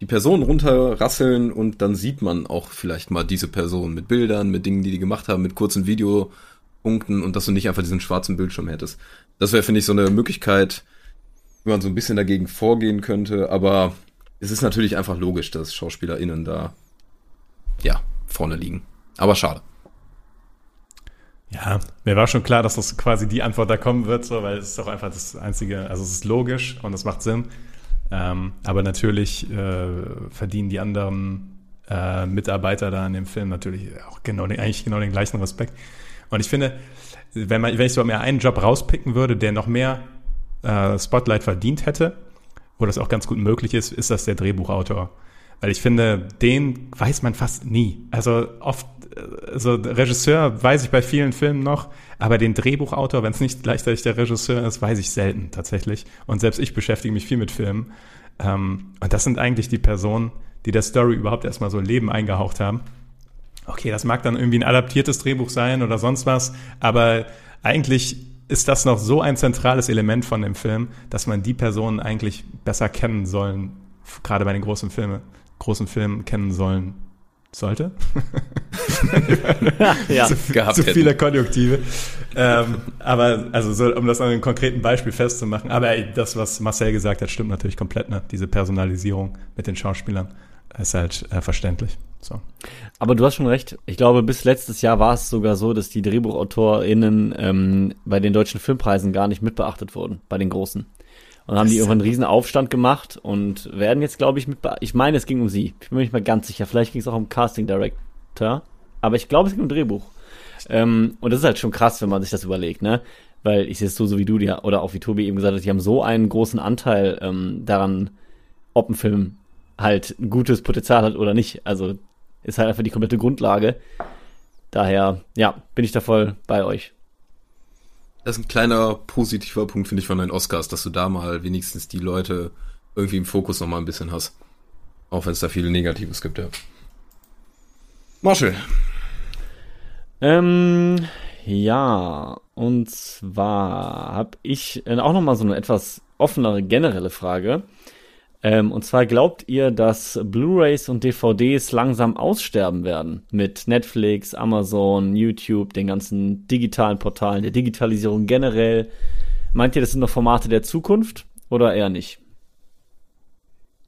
die Personen runterrasseln und dann sieht man auch vielleicht mal diese Person mit Bildern, mit Dingen, die die gemacht haben, mit kurzen Videopunkten und dass du nicht einfach diesen schwarzen Bildschirm hättest. Das wäre, finde ich, so eine Möglichkeit, wie man so ein bisschen dagegen vorgehen könnte, aber es ist natürlich einfach logisch, dass SchauspielerInnen da, ja, vorne liegen. Aber schade. Ja, mir war schon klar, dass das quasi die Antwort da kommen wird, so, weil es ist doch einfach das Einzige, also es ist logisch und es macht Sinn. Ähm, aber natürlich äh, verdienen die anderen äh, Mitarbeiter da in dem Film natürlich auch genau den, eigentlich genau den gleichen Respekt. Und ich finde, wenn, man, wenn ich so mehr einen Job rauspicken würde, der noch mehr äh, Spotlight verdient hätte, wo das auch ganz gut möglich ist, ist das der Drehbuchautor. Weil ich finde, den weiß man fast nie. Also oft, also Regisseur weiß ich bei vielen Filmen noch, aber den Drehbuchautor, wenn es nicht gleichzeitig der Regisseur ist, weiß ich selten tatsächlich. Und selbst ich beschäftige mich viel mit Filmen. Ähm, und das sind eigentlich die Personen, die der Story überhaupt erstmal so Leben eingehaucht haben. Okay, das mag dann irgendwie ein adaptiertes Drehbuch sein oder sonst was, aber eigentlich ist das noch so ein zentrales Element von dem Film, dass man die Personen eigentlich besser kennen sollen, gerade bei den großen Filmen, großen Filmen kennen sollen sollte. ja, zu, gehabt zu viele Konjunktive. ähm, aber also so, um das an einem konkreten Beispiel festzumachen. Aber das, was Marcel gesagt hat, stimmt natürlich komplett. Ne? Diese Personalisierung mit den Schauspielern ist halt äh, verständlich. So. Aber du hast schon recht. Ich glaube, bis letztes Jahr war es sogar so, dass die DrehbuchautorInnen ähm, bei den deutschen Filmpreisen gar nicht mitbeachtet wurden, bei den großen. Und haben die irgendwann einen riesen Aufstand gemacht und werden jetzt, glaube ich, mit. Ich meine, es ging um sie. Ich bin mir nicht mal ganz sicher. Vielleicht ging es auch um Casting Director. Aber ich glaube, es ging um Drehbuch. Ähm, und das ist halt schon krass, wenn man sich das überlegt, ne? Weil ich sehe es so, so wie du dir oder auch wie Tobi eben gesagt hat, die haben so einen großen Anteil ähm, daran, ob ein Film halt ein gutes Potenzial hat oder nicht. Also ist halt einfach die komplette Grundlage. Daher, ja, bin ich da voll bei euch. Das ist ein kleiner positiver Punkt, finde ich, von den Oscars, dass du da mal wenigstens die Leute irgendwie im Fokus nochmal ein bisschen hast. Auch wenn es da viele Negatives gibt, ja. Marshall. Ähm, ja, und zwar habe ich äh, auch nochmal so eine etwas offenere generelle Frage. Ähm, und zwar glaubt ihr, dass Blu-rays und DVDs langsam aussterben werden mit Netflix, Amazon, YouTube, den ganzen digitalen Portalen, der Digitalisierung generell? Meint ihr, das sind noch Formate der Zukunft oder eher nicht?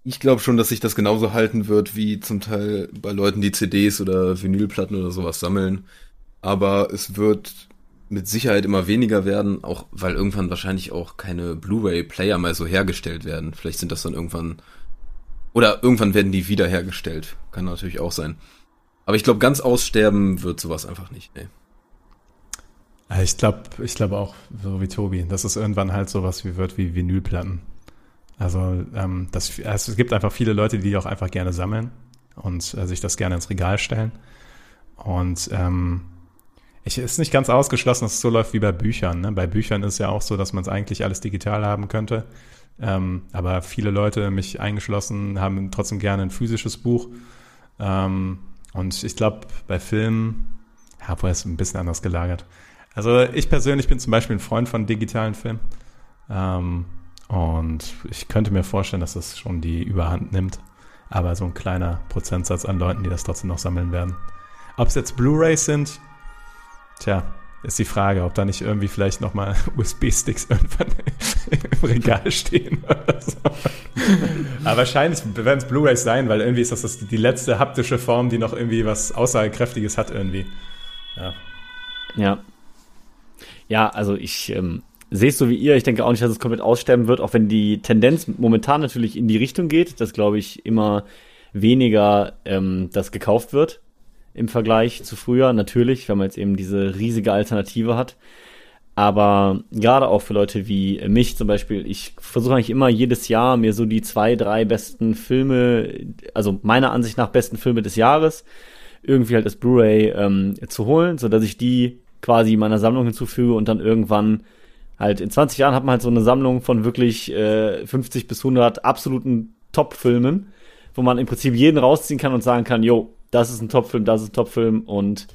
Ich glaube schon, dass sich das genauso halten wird wie zum Teil bei Leuten, die CDs oder Vinylplatten oder sowas sammeln. Aber es wird mit Sicherheit immer weniger werden, auch weil irgendwann wahrscheinlich auch keine Blu-ray-Player mal so hergestellt werden. Vielleicht sind das dann irgendwann oder irgendwann werden die wiederhergestellt. Kann natürlich auch sein. Aber ich glaube, ganz aussterben wird sowas einfach nicht. Nee. Ich glaube, ich glaube auch so wie Tobi, dass es irgendwann halt sowas wie wird wie Vinylplatten. Also ähm, das, also es gibt einfach viele Leute, die auch einfach gerne sammeln und äh, sich das gerne ins Regal stellen. Und ähm, Ich ist nicht ganz ausgeschlossen, dass es so läuft wie bei Büchern. Ne? Bei Büchern ist ja auch so, dass man es eigentlich alles digital haben könnte. Ähm, aber viele Leute, mich eingeschlossen, haben trotzdem gerne ein physisches Buch. Ähm, und ich glaube, bei Filmen, ja, wo ist ein bisschen anders gelagert. Also ich persönlich bin zum Beispiel ein Freund von digitalen Filmen. Ähm, und ich könnte mir vorstellen, dass das schon die Überhand nimmt. Aber so ein kleiner Prozentsatz an Leuten, die das trotzdem noch sammeln werden. Ob es jetzt Blu-rays sind, tja, ist die Frage, ob da nicht irgendwie vielleicht nochmal USB-Sticks irgendwann im Regal stehen oder so. Aber wahrscheinlich werden es Blu-rays sein, weil irgendwie ist das, das die letzte haptische Form, die noch irgendwie was Aussagekräftiges hat irgendwie. Ja. Ja. Ja, also ich ähm, sehe es so wie ihr. Ich denke auch nicht, dass es komplett aussterben wird, auch wenn die Tendenz momentan natürlich in die Richtung geht, dass, glaube ich, immer weniger ähm, das gekauft wird im Vergleich zu früher. Natürlich, wenn man jetzt eben diese riesige Alternative hat. Aber gerade auch für Leute wie mich zum Beispiel, ich versuche eigentlich immer jedes Jahr mir so die zwei, drei besten Filme, also meiner Ansicht nach besten Filme des Jahres, irgendwie halt das Blu-ray ähm, zu holen, so dass ich die quasi meiner Sammlung hinzufüge und dann irgendwann halt in 20 Jahren hat man halt so eine Sammlung von wirklich äh, 50 bis 100 absoluten Top-Filmen, wo man im Prinzip jeden rausziehen kann und sagen kann, jo, das ist ein Top-Film, das ist ein Top-Film und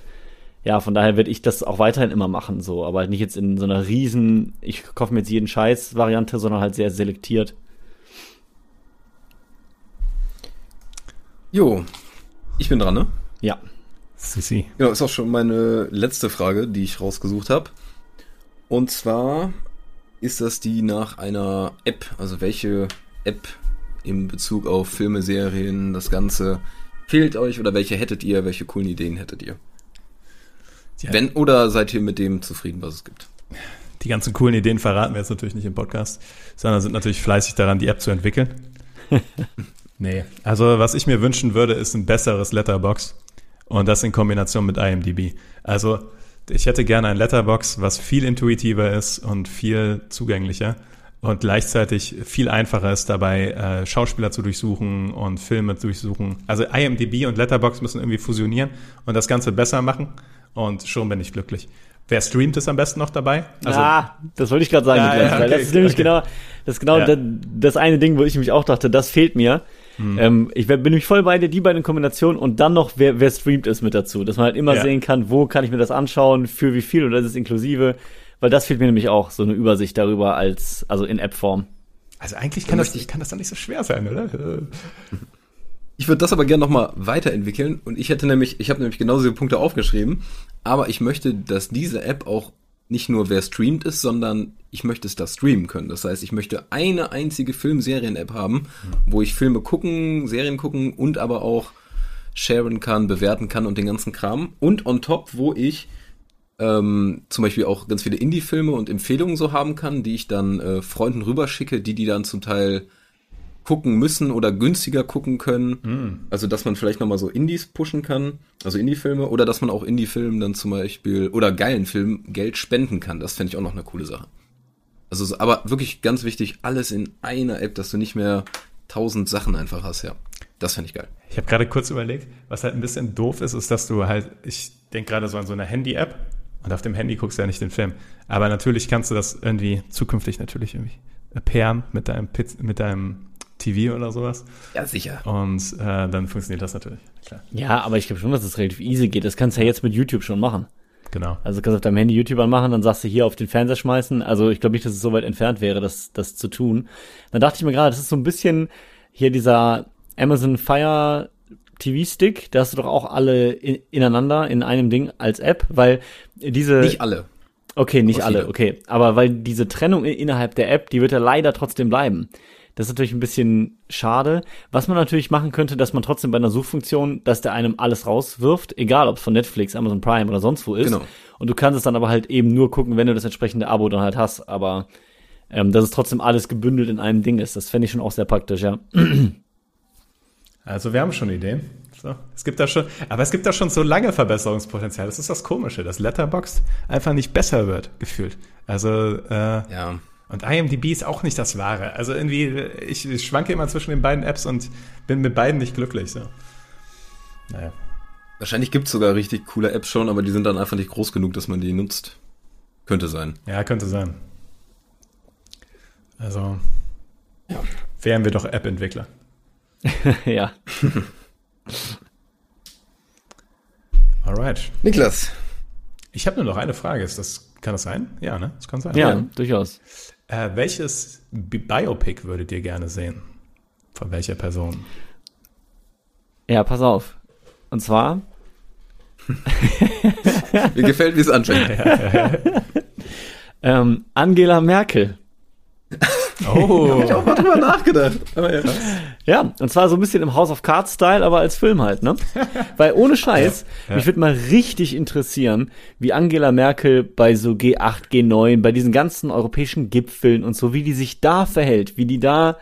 ja, von daher werde ich das auch weiterhin immer machen, so, aber halt nicht jetzt in so einer riesen, ich kaufe mir jetzt jeden Scheiß Variante, sondern halt sehr selektiert. Jo, ich bin dran, ne? Ja. Sissi. Genau, ist auch schon meine letzte Frage, die ich rausgesucht habe. Und zwar ist das die nach einer App, also welche App in Bezug auf Filme, Serien, das Ganze fehlt euch oder welche hättet ihr, welche coolen Ideen hättet ihr? Ja. Wenn oder seid ihr mit dem zufrieden, was es gibt? Die ganzen coolen Ideen verraten wir jetzt natürlich nicht im Podcast, sondern sind natürlich fleißig daran, die App zu entwickeln. nee, also was ich mir wünschen würde, ist ein besseres Letterbox und das in Kombination mit IMDb. Also ich hätte gerne ein Letterbox, was viel intuitiver ist und viel zugänglicher und gleichzeitig viel einfacher ist dabei, äh, Schauspieler zu durchsuchen und Filme zu durchsuchen. Also IMDb und Letterbox müssen irgendwie fusionieren und das Ganze besser machen und schon bin ich glücklich. Wer streamt ist am besten noch dabei? Also, ja, das wollte ich gerade sagen, Ja, ja, okay, das ist nämlich okay. genau, das ist genau Ja. das, das eine Ding, wo ich mich auch dachte, das fehlt mir. Hm. Ähm, ich bin nämlich voll bei dir, die beiden Kombinationen und dann noch, wer, wer streamt ist mit dazu, dass man halt immer sehen kann, wo kann ich mir das anschauen, für wie viel oder ist es inklusive, weil das fehlt mir nämlich auch, so eine Übersicht darüber als, also in App-Form. Also eigentlich kann das, kann das doch nicht so schwer sein, oder? Ich würde das aber gerne nochmal weiterentwickeln und ich hätte nämlich, ich habe nämlich genau diese Punkte aufgeschrieben, aber ich möchte, dass diese App auch nicht nur wer streamt ist, sondern ich möchte es da streamen können. Das heißt, ich möchte eine einzige Film-Serien-App haben, wo ich Filme gucken, Serien gucken und aber auch sharen kann, bewerten kann und den ganzen Kram. Und on top, wo ich ähm, zum Beispiel auch ganz viele Indie-Filme und Empfehlungen so haben kann, die ich dann äh, Freunden rüberschicke, die die dann zum Teil gucken müssen oder günstiger gucken können. Also, dass man vielleicht nochmal so Indies pushen kann, also Indie-Filme, oder dass man auch Indie-Filmen dann zum Beispiel, oder geilen Filmen Geld spenden kann. Das fände ich auch noch eine coole Sache. Also, so- aber wirklich ganz wichtig, alles in einer App, dass du nicht mehr tausend Sachen einfach hast, ja. Das fände ich geil. Ich habe gerade kurz überlegt, was halt ein bisschen doof ist, ist, dass du halt, ich denke gerade so an so eine Handy-App und auf dem Handy guckst du ja nicht den Film. Aber natürlich kannst du das irgendwie zukünftig natürlich irgendwie pairen mit deinem, Piz mit deinem TV oder sowas. Ja, sicher. Und äh, dann funktioniert das natürlich. Klar. Ja, aber ich glaube schon, dass es relativ easy geht. Das kannst du ja jetzt mit YouTube schon machen. Genau. Also kannst du auf deinem Handy YouTube anmachen, dann sagst du hier auf den Fernseher schmeißen. Also ich glaube nicht, dass es so weit entfernt wäre, das, das zu tun. Dann dachte ich mir gerade, das ist so ein bisschen hier dieser Amazon Fire TV Stick, da hast du doch auch alle in, ineinander in einem Ding als App, weil diese Nicht alle. Okay, nicht alle, viele. okay. Aber weil diese Trennung innerhalb der App, die wird ja leider trotzdem bleiben. Das ist natürlich ein bisschen schade. Was man natürlich machen könnte, dass man trotzdem bei einer Suchfunktion, dass der einem alles rauswirft, egal ob es von Netflix, Amazon Prime oder sonst wo ist. Genau. Und du kannst es dann aber halt eben nur gucken, wenn du das entsprechende Abo dann halt hast. Aber ähm, dass es trotzdem alles gebündelt in einem Ding ist, das fände ich schon auch sehr praktisch, ja. Also wir haben schon Ideen. So, es gibt da schon, aber es gibt da schon so lange Verbesserungspotenzial. Das ist das Komische, dass Letterboxd einfach nicht besser wird, gefühlt. Also, äh, Ja. und IMDb ist auch nicht das Wahre. Also irgendwie, ich, ich schwanke immer zwischen den beiden Apps und bin mit beiden nicht glücklich. So. Naja. Wahrscheinlich gibt's sogar richtig coole Apps schon, aber die sind dann einfach nicht groß genug, dass man die nutzt. Könnte sein. Ja, könnte sein. Also wären wir doch App-Entwickler. ja. Alright. Niklas. Ich habe nur noch eine Frage. Ist das, kann das sein? Ja, ne? Das kann sein. ja, durchaus. Äh, welches Bi- Biopic würdet ihr gerne sehen? Von welcher Person? Ja, pass auf. Und zwar, Mir gefällt, wie es anfängt. ähm, Angela Merkel. Oh, Ich habe mal drüber nachgedacht. Aber ja. Ja, und zwar so ein bisschen im House of Cards Style, aber als Film halt, ne? Weil ohne Scheiß, Ja. mich würde mal richtig interessieren, wie Angela Merkel bei so G8, G9, bei diesen ganzen europäischen Gipfeln und so, wie die sich da verhält, wie die da,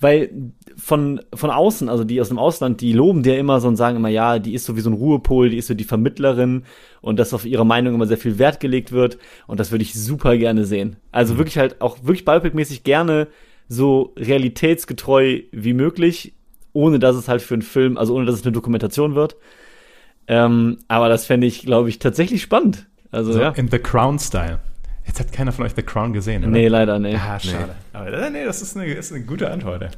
weil von, von außen, also die aus dem Ausland, die loben der immer so und sagen immer, ja, die ist so wie so ein Ruhepol, die ist so die Vermittlerin und dass auf ihre Meinung immer sehr viel Wert gelegt wird und das würde ich super gerne sehen. Also wirklich halt auch wirklich Biopic-mäßig gerne so realitätsgetreu wie möglich, ohne dass es halt für einen Film, also ohne dass es eine Dokumentation wird. Ähm, aber das fände ich, glaube ich, tatsächlich spannend. Also so ja. in The Crown-Style. Jetzt hat keiner von euch The Crown gesehen, oder? Nee, leider, nee. Ah, schade. Aber äh, nee, das ist eine, ist eine gute Antwort. ey.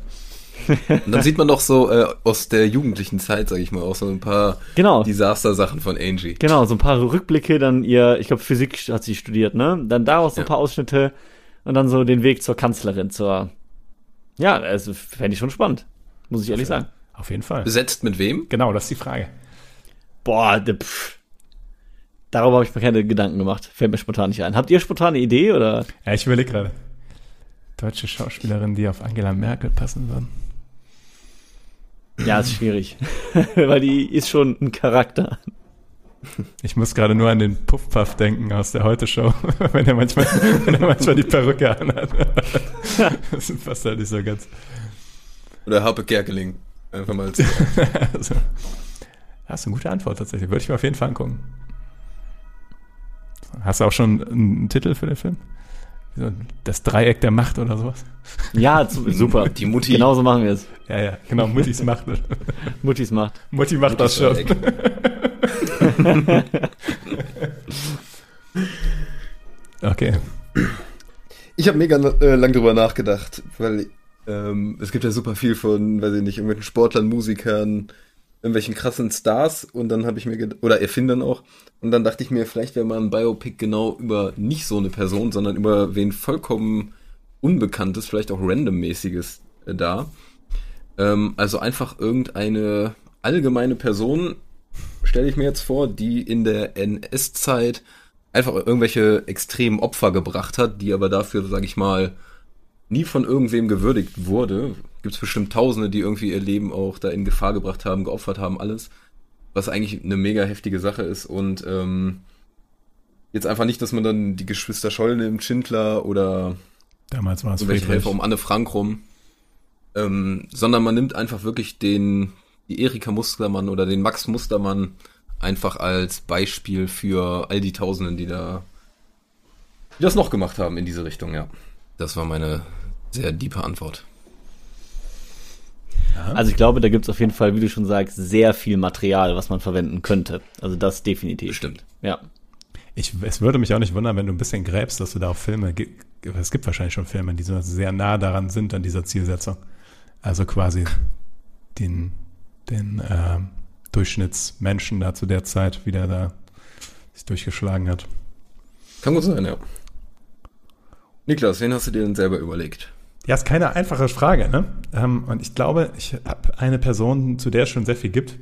Und dann sieht man doch so äh, aus der jugendlichen Zeit, sag ich mal, auch so ein paar Genau. Desaster-Sachen von Angie. Genau, so ein paar Rückblicke, dann ihr, ich glaube, Physik hat sie studiert, ne? Dann daraus so ein Ja. paar Ausschnitte und dann so den Weg zur Kanzlerin, zur. Ja, also fände ich schon spannend. Muss ich ehrlich sagen. Auf jeden Fall. Besetzt mit wem? Genau, das ist die Frage. Boah, de, pff. Darüber habe ich mir keine Gedanken gemacht. Fällt mir spontan nicht ein. Habt ihr spontan eine Idee oder? Ja, ich überlege gerade. Deutsche Schauspielerin, die auf Angela Merkel passen würden. Ja, ist schwierig. Weil die ist schon ein Charakter. Ich muss gerade nur an den Puffpuff denken aus der Heute-Show, wenn er manchmal, wenn er manchmal die Perücke anhat. Das passt halt nicht so ganz. Oder Harpe Kerkeling. Einfach mal zu. Also, das ist eine gute Antwort tatsächlich. Würde ich mir auf jeden Fall angucken. Hast du auch schon einen Titel für den Film? So Das Dreieck der Macht oder sowas? Ja, super. Die Mutti. Genau so machen wir es. Ja, ja, genau, Muttis Macht. Muttis macht. Mutti macht das schon. Okay. Ich habe mega äh, lang drüber nachgedacht, weil ähm, es gibt ja super viel von, weiß ich nicht, irgendwelchen Sportlern, Musikern, irgendwelchen krassen Stars und dann habe ich mir oder Erfindern auch und dann dachte ich mir, vielleicht wäre mal ein Biopic genau über nicht so eine Person, sondern über wen vollkommen Unbekanntes, vielleicht auch randommäßiges äh, da. Ähm, also einfach irgendeine allgemeine Person, stelle ich mir jetzt vor, die in der NS-Zeit einfach irgendwelche extremen Opfer gebracht hat, die aber dafür, sage ich mal, nie von irgendwem gewürdigt wurde. Gibt es bestimmt Tausende, die irgendwie ihr Leben auch da in Gefahr gebracht haben, geopfert haben, alles. Was eigentlich eine mega heftige Sache ist und ähm, jetzt einfach nicht, dass man dann die Geschwister Scholl nimmt, Schindler oder Damals war es. Helfer um Anne Frank rum, ähm, sondern man nimmt einfach wirklich den, die Erika Mustermann oder den Max Mustermann einfach als Beispiel für all die Tausenden, die da, die das noch gemacht haben in diese Richtung, ja. Das war meine sehr diepe Antwort. Also ich glaube, da gibt es auf jeden Fall, wie du schon sagst, sehr viel Material, was man verwenden könnte. Also das definitiv. Bestimmt. Ja. Ich, es würde mich auch nicht wundern, wenn du ein bisschen gräbst, dass du da auch Filme, es gibt wahrscheinlich schon Filme, die so sehr nah daran sind, an dieser Zielsetzung. Also quasi den, den ähm, Durchschnittsmenschen da zu der Zeit, wie der da sich durchgeschlagen hat. Kann gut sein, ja. Niklas, wen hast du dir denn selber überlegt? Ja, ist keine einfache Frage, ne? Ähm, und ich glaube, ich habe eine Person, zu der es schon sehr viel gibt.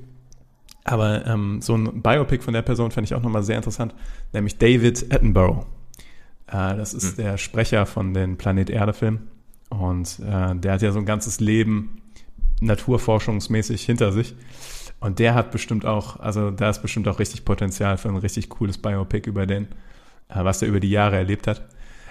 Aber ähm, so ein Biopic von der Person fände ich auch nochmal sehr interessant, nämlich David Attenborough. Äh, das ist der Sprecher von den Planet Erde-Filmen. Und äh, der hat ja so ein ganzes Leben naturforschungsmäßig hinter sich. Und der hat bestimmt auch, also da ist bestimmt auch richtig Potenzial für ein richtig cooles Biopic über den, äh, was er über die Jahre erlebt hat.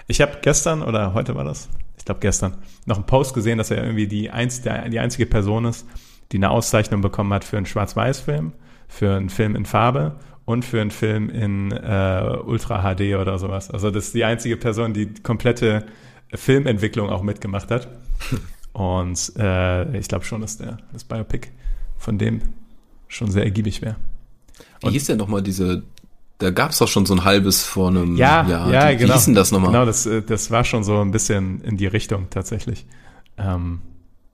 Ich habe gestern oder heute war das, ich glaube gestern, noch einen Post gesehen, dass er irgendwie die, einz, der, die einzige Person ist, die eine Auszeichnung bekommen hat für einen Schwarz-Weiß-Film, für einen Film in Farbe und für einen Film in äh, Ultra HD oder sowas. Also das ist die einzige Person, die komplette Filmentwicklung auch mitgemacht hat. Und äh, ich glaube schon, dass der das Biopic von dem schon sehr ergiebig wäre. Wie hieß denn nochmal diese, da gab's doch schon so ein halbes vor einem Ja, Jahr. ja, Wie- genau. Wie hieß denn das nochmal? Genau, das, äh, das war schon so ein bisschen in die Richtung tatsächlich. Ähm,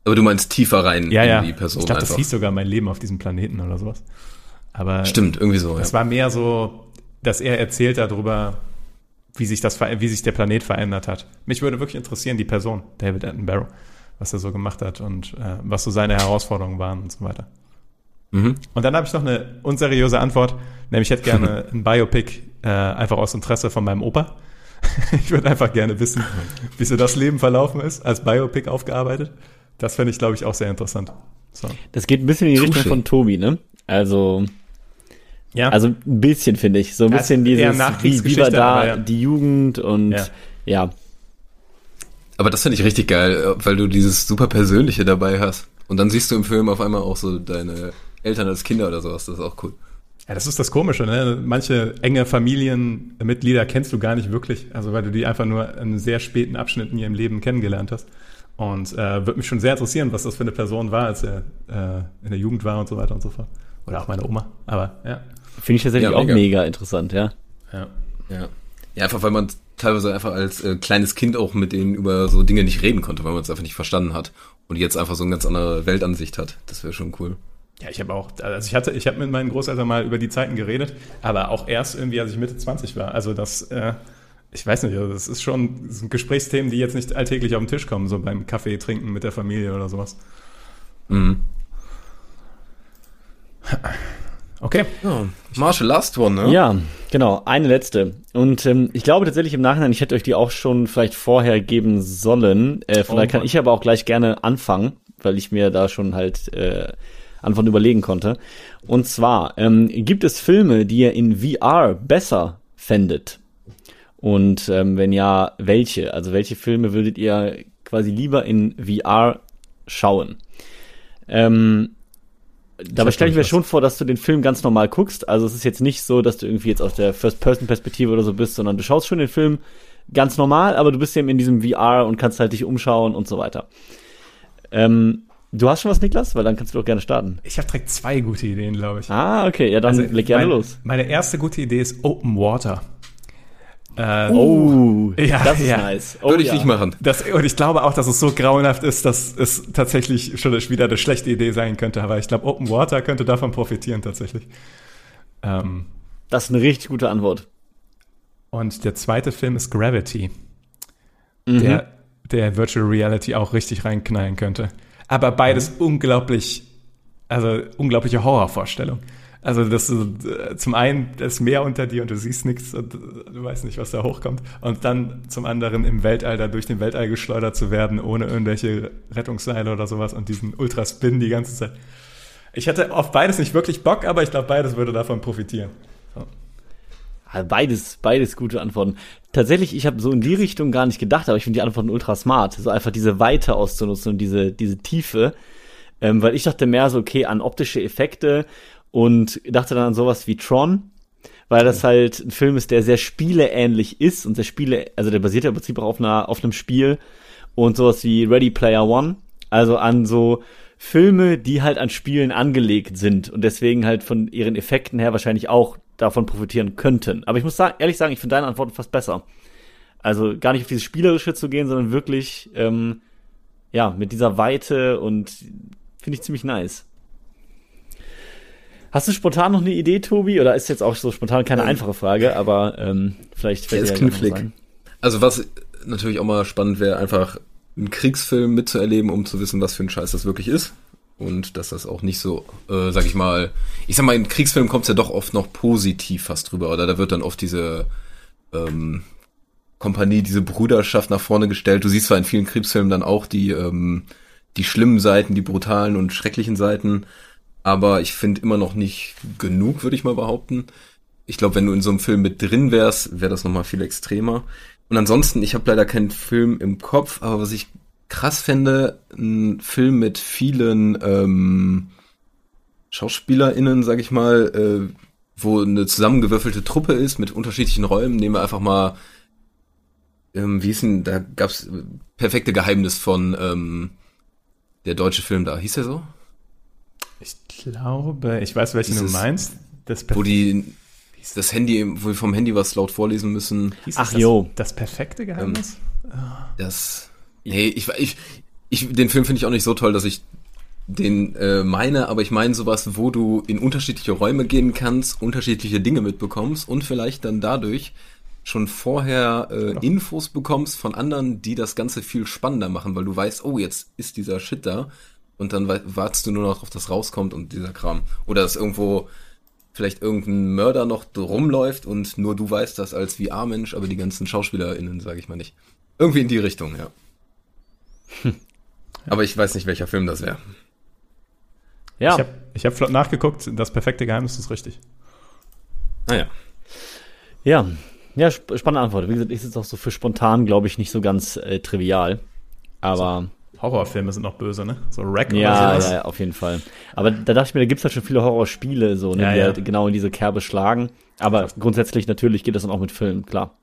Aber du meinst tiefer rein ja, in ja. die Person ich glaube, das hieß sogar mein Leben auf diesem Planeten oder sowas. Aber Stimmt, irgendwie so. es Ja. war mehr so, dass er erzählt darüber, wie sich das, wie sich der Planet verändert hat. Mich würde wirklich interessieren, die Person, David Attenborough, was er so gemacht hat und äh, was so seine Herausforderungen waren und so weiter. Mhm. Und dann habe ich noch eine unseriöse Antwort, nämlich ich hätte gerne ein Biopic äh, einfach aus Interesse von meinem Opa. ich würde einfach gerne wissen, wie so das Leben verlaufen ist, als Biopic aufgearbeitet. Das fände ich, glaube ich, auch sehr interessant. So. Das geht ein bisschen in die. Richtung von Tobi, ne? Also, Ja, also ein bisschen finde ich. So ein Ja, bisschen eher dieses, wie, wie war da ja. die Jugend und Ja. ja. Aber das finde ich richtig geil, äh, weil du dieses super Persönliche dabei hast. Und dann siehst du im Film auf einmal auch so deine Eltern als Kinder oder sowas. Das ist auch cool. Ja, das ist das Komische, ne? Manche enge Familienmitglieder kennst du gar nicht wirklich, also weil du die einfach nur in sehr späten Abschnitt in ihrem Leben kennengelernt hast. Und äh, würde mich schon sehr interessieren, was das für eine Person war, als er äh, in der Jugend war und so weiter und so fort. Oder auch meine Oma. Aber ja. Finde ich tatsächlich Ja, auch mega. mega interessant, ja. ja. Ja. Ja, einfach weil man teilweise einfach als äh, kleines Kind auch mit denen über so Dinge nicht reden konnte, weil man es einfach nicht verstanden hat. Und jetzt einfach so eine ganz andere Weltansicht hat. Das wäre schon cool. Ja, ich habe auch, also ich hatte, ich habe mit meinen Großeltern mal über die Zeiten geredet, aber auch erst irgendwie, als ich Mitte 20 war. Also das, äh, ich weiß nicht, also das ist schon das sind Gesprächsthemen, die jetzt nicht alltäglich auf den Tisch kommen, so beim Kaffee trinken mit der Familie oder sowas. Mhm. Okay. Ja. Marshall, last one, ne? Ja, genau, eine letzte. Und ähm, ich glaube tatsächlich im Nachhinein, ich hätte euch die auch schon vielleicht vorher geben sollen. Äh, von Oh daher kann ich aber auch gleich gerne anfangen, weil ich mir da schon halt äh, Antworten überlegen konnte. Und zwar, ähm, gibt es Filme, die ihr in VR besser fändet? Und ähm, wenn ja, welche? Also welche Filme würdet ihr quasi lieber in VR schauen? Ähm, dabei stelle ich mir ich, schon vor, dass du den Film ganz normal guckst. Also es ist jetzt nicht so, dass du irgendwie jetzt aus der First-Person-Perspektive oder so bist, sondern du schaust schon den Film ganz normal, aber du bist eben in diesem VR und kannst halt dich umschauen und so weiter. Ähm, du hast schon was, Niklas? Weil dann kannst du doch gerne starten. Ich habe direkt zwei gute Ideen, glaube ich. Ah, okay, ja, dann leg gerne mein, los. Meine erste gute Idee ist Open Water. Äh, Oh, Ja, das ist ja. nice. Oh, Würde ich ja. nicht machen. Das, und ich glaube auch, dass es so grauenhaft ist, dass es tatsächlich schon wieder eine schlechte Idee sein könnte. Aber ich glaube, Open Water könnte davon profitieren tatsächlich. Ähm, Das ist eine richtig gute Antwort. und der zweite Film ist Gravity, Mhm. der, der Virtual Reality auch richtig reinknallen könnte. Aber beides Mhm. unglaublich, also unglaubliche Horrorvorstellung. Also das ist, äh, zum einen das Meer unter dir und du siehst nichts und du weißt nicht, was da hochkommt. Und dann zum anderen im Weltall da durch den Weltall geschleudert zu werden, ohne irgendwelche Rettungsseile oder sowas und diesen Ultraspin die ganze Zeit. Ich hätte auf beides nicht wirklich Bock, aber ich glaube, beides würde davon profitieren. Ah, Beides, beides gute Antworten. Tatsächlich, ich habe so in die Richtung gar nicht gedacht, aber ich finde die Antworten ultra smart. So einfach diese Weite auszunutzen und diese, diese Tiefe. Ähm, weil ich dachte mehr so, okay, an optische Effekte und dachte dann an sowas wie Tron, weil das halt ein Film ist, der sehr spieleähnlich ist und sehr Spiele, also der basiert ja im Prinzip auch auf, einer, auf einem Spiel und sowas wie Ready Player One. Also an so Filme, die halt an Spielen angelegt sind und deswegen halt von ihren Effekten her wahrscheinlich auch davon profitieren könnten. Aber ich muss sagen, ehrlich sagen, ich finde deine Antworten fast besser. Also gar nicht auf dieses Spielerische zu gehen, sondern wirklich, ähm, ja, mit dieser Weite und finde ich ziemlich nice. Hast du spontan noch eine Idee, Tobi? Oder ist jetzt auch so spontan keine Ähm, einfache Frage, aber ähm, vielleicht fällt ist ja was knifflig. Also was natürlich auch mal spannend wäre, einfach einen Kriegsfilm mitzuerleben, um zu wissen, was für ein Scheiß das wirklich ist. Und dass das auch nicht so, äh, sag ich mal, ich sag mal, in Kriegsfilmen kommt es ja doch oft noch positiv fast drüber. Oder da wird dann oft diese ähm, Kompanie, diese Bruderschaft nach vorne gestellt. Du siehst zwar in vielen Kriegsfilmen dann auch die, ähm, die schlimmen Seiten, die brutalen und schrecklichen Seiten, aber ich finde immer noch nicht genug, würde ich mal behaupten. Ich glaube, wenn du in so einem Film mit drin wärst, wäre das nochmal viel extremer. Und ansonsten, ich habe leider keinen Film im Kopf, aber was ich krass fände, ein Film mit vielen ähm, SchauspielerInnen, sag ich mal, äh, wo eine zusammengewürfelte Truppe ist mit unterschiedlichen Räumen. Nehmen wir einfach mal, ähm, wie hieß denn, da gab's äh, perfekte Geheimnis von ähm, der deutsche Film da. Hieß der so? Ich glaube, ich weiß, welchen du Dieses- meinst. Das wo die das Handy, wo wir vom Handy was laut vorlesen müssen. hieß Ach, das, jo. Das perfekte Geheimnis? Das, nee, ich, ich, ich, den Film finde ich auch nicht so toll, dass ich den äh, meine, aber ich meine sowas, wo du in unterschiedliche Räume gehen kannst, unterschiedliche Dinge mitbekommst und vielleicht dann dadurch schon vorher äh, Infos bekommst von anderen, die das Ganze viel spannender machen, weil du weißt, oh, jetzt ist dieser Shit da und dann wa- wartest du nur noch, auf das rauskommt und dieser Kram. Oder dass irgendwo vielleicht irgendein Mörder noch rumläuft und nur du weißt das als VR-Mensch, aber die ganzen SchauspielerInnen, sage ich mal nicht. Irgendwie in die Richtung, ja. Aber ich weiß nicht, welcher Film das wäre. Ja, Ich habe ich hab flott nachgeguckt, das perfekte Geheimnis ist richtig. Naja. ja, ja, sp spannende Antwort. Wie gesagt, ist jetzt auch so für spontan, glaube ich, nicht so ganz äh, trivial. Aber Horrorfilme sind noch böse, ne? So Wreck ja, oder sowas. ja, auf jeden Fall. Aber da dachte ich mir, da gibt's halt schon viele Horrorspiele, so, ne, Ja, die ja. halt genau in diese Kerbe schlagen. Aber grundsätzlich natürlich geht das dann auch mit Filmen, klar.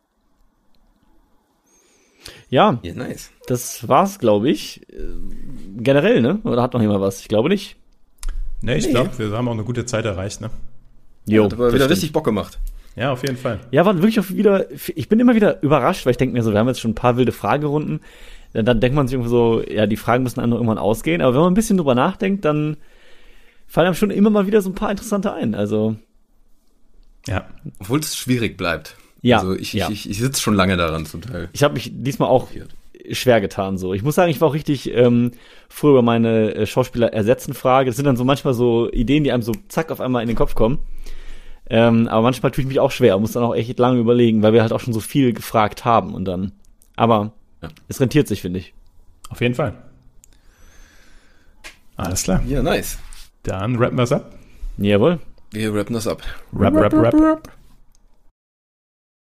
Ja, Ja, nice. das war's, glaube ich. Äh, Generell, ne? Oder hat noch jemand was? Ich glaube nicht. Nee, ich Nee. glaube, wir haben auch eine gute Zeit erreicht, ne? Jo, Hat aber das wieder stimmt. richtig Bock gemacht. Ja, auf jeden Fall. Ja, war wirklich auch wieder, ich bin immer wieder überrascht, weil ich denke mir so, wir haben jetzt schon ein paar wilde Fragerunden. Dann, dann denkt man sich irgendwie so, ja, die Fragen müssen einem irgendwann ausgehen. Aber wenn man ein bisschen drüber nachdenkt, dann fallen einem schon immer mal wieder so ein paar interessante ein. Also, Ja. Obwohl es schwierig bleibt. Ja, Also ich, ja. ich, ich, ich sitze schon lange daran zum Teil. ich habe mich diesmal auch schwer getan. So, ich muss sagen, ich war auch richtig ähm, froh über meine äh, Schauspieler ersetzen Frage. Das sind dann so manchmal so Ideen, die einem so zack auf einmal in den Kopf kommen. Ähm, aber manchmal tue ich mich auch schwer, muss dann auch echt lange überlegen, weil wir halt auch schon so viel gefragt haben und dann. Aber Ja. es rentiert sich, finde ich. Auf jeden Fall. Alles klar. Ja, nice. Dann rappen wir's ab. Jawohl. Wir rappen das ab. Rap, rap, rap.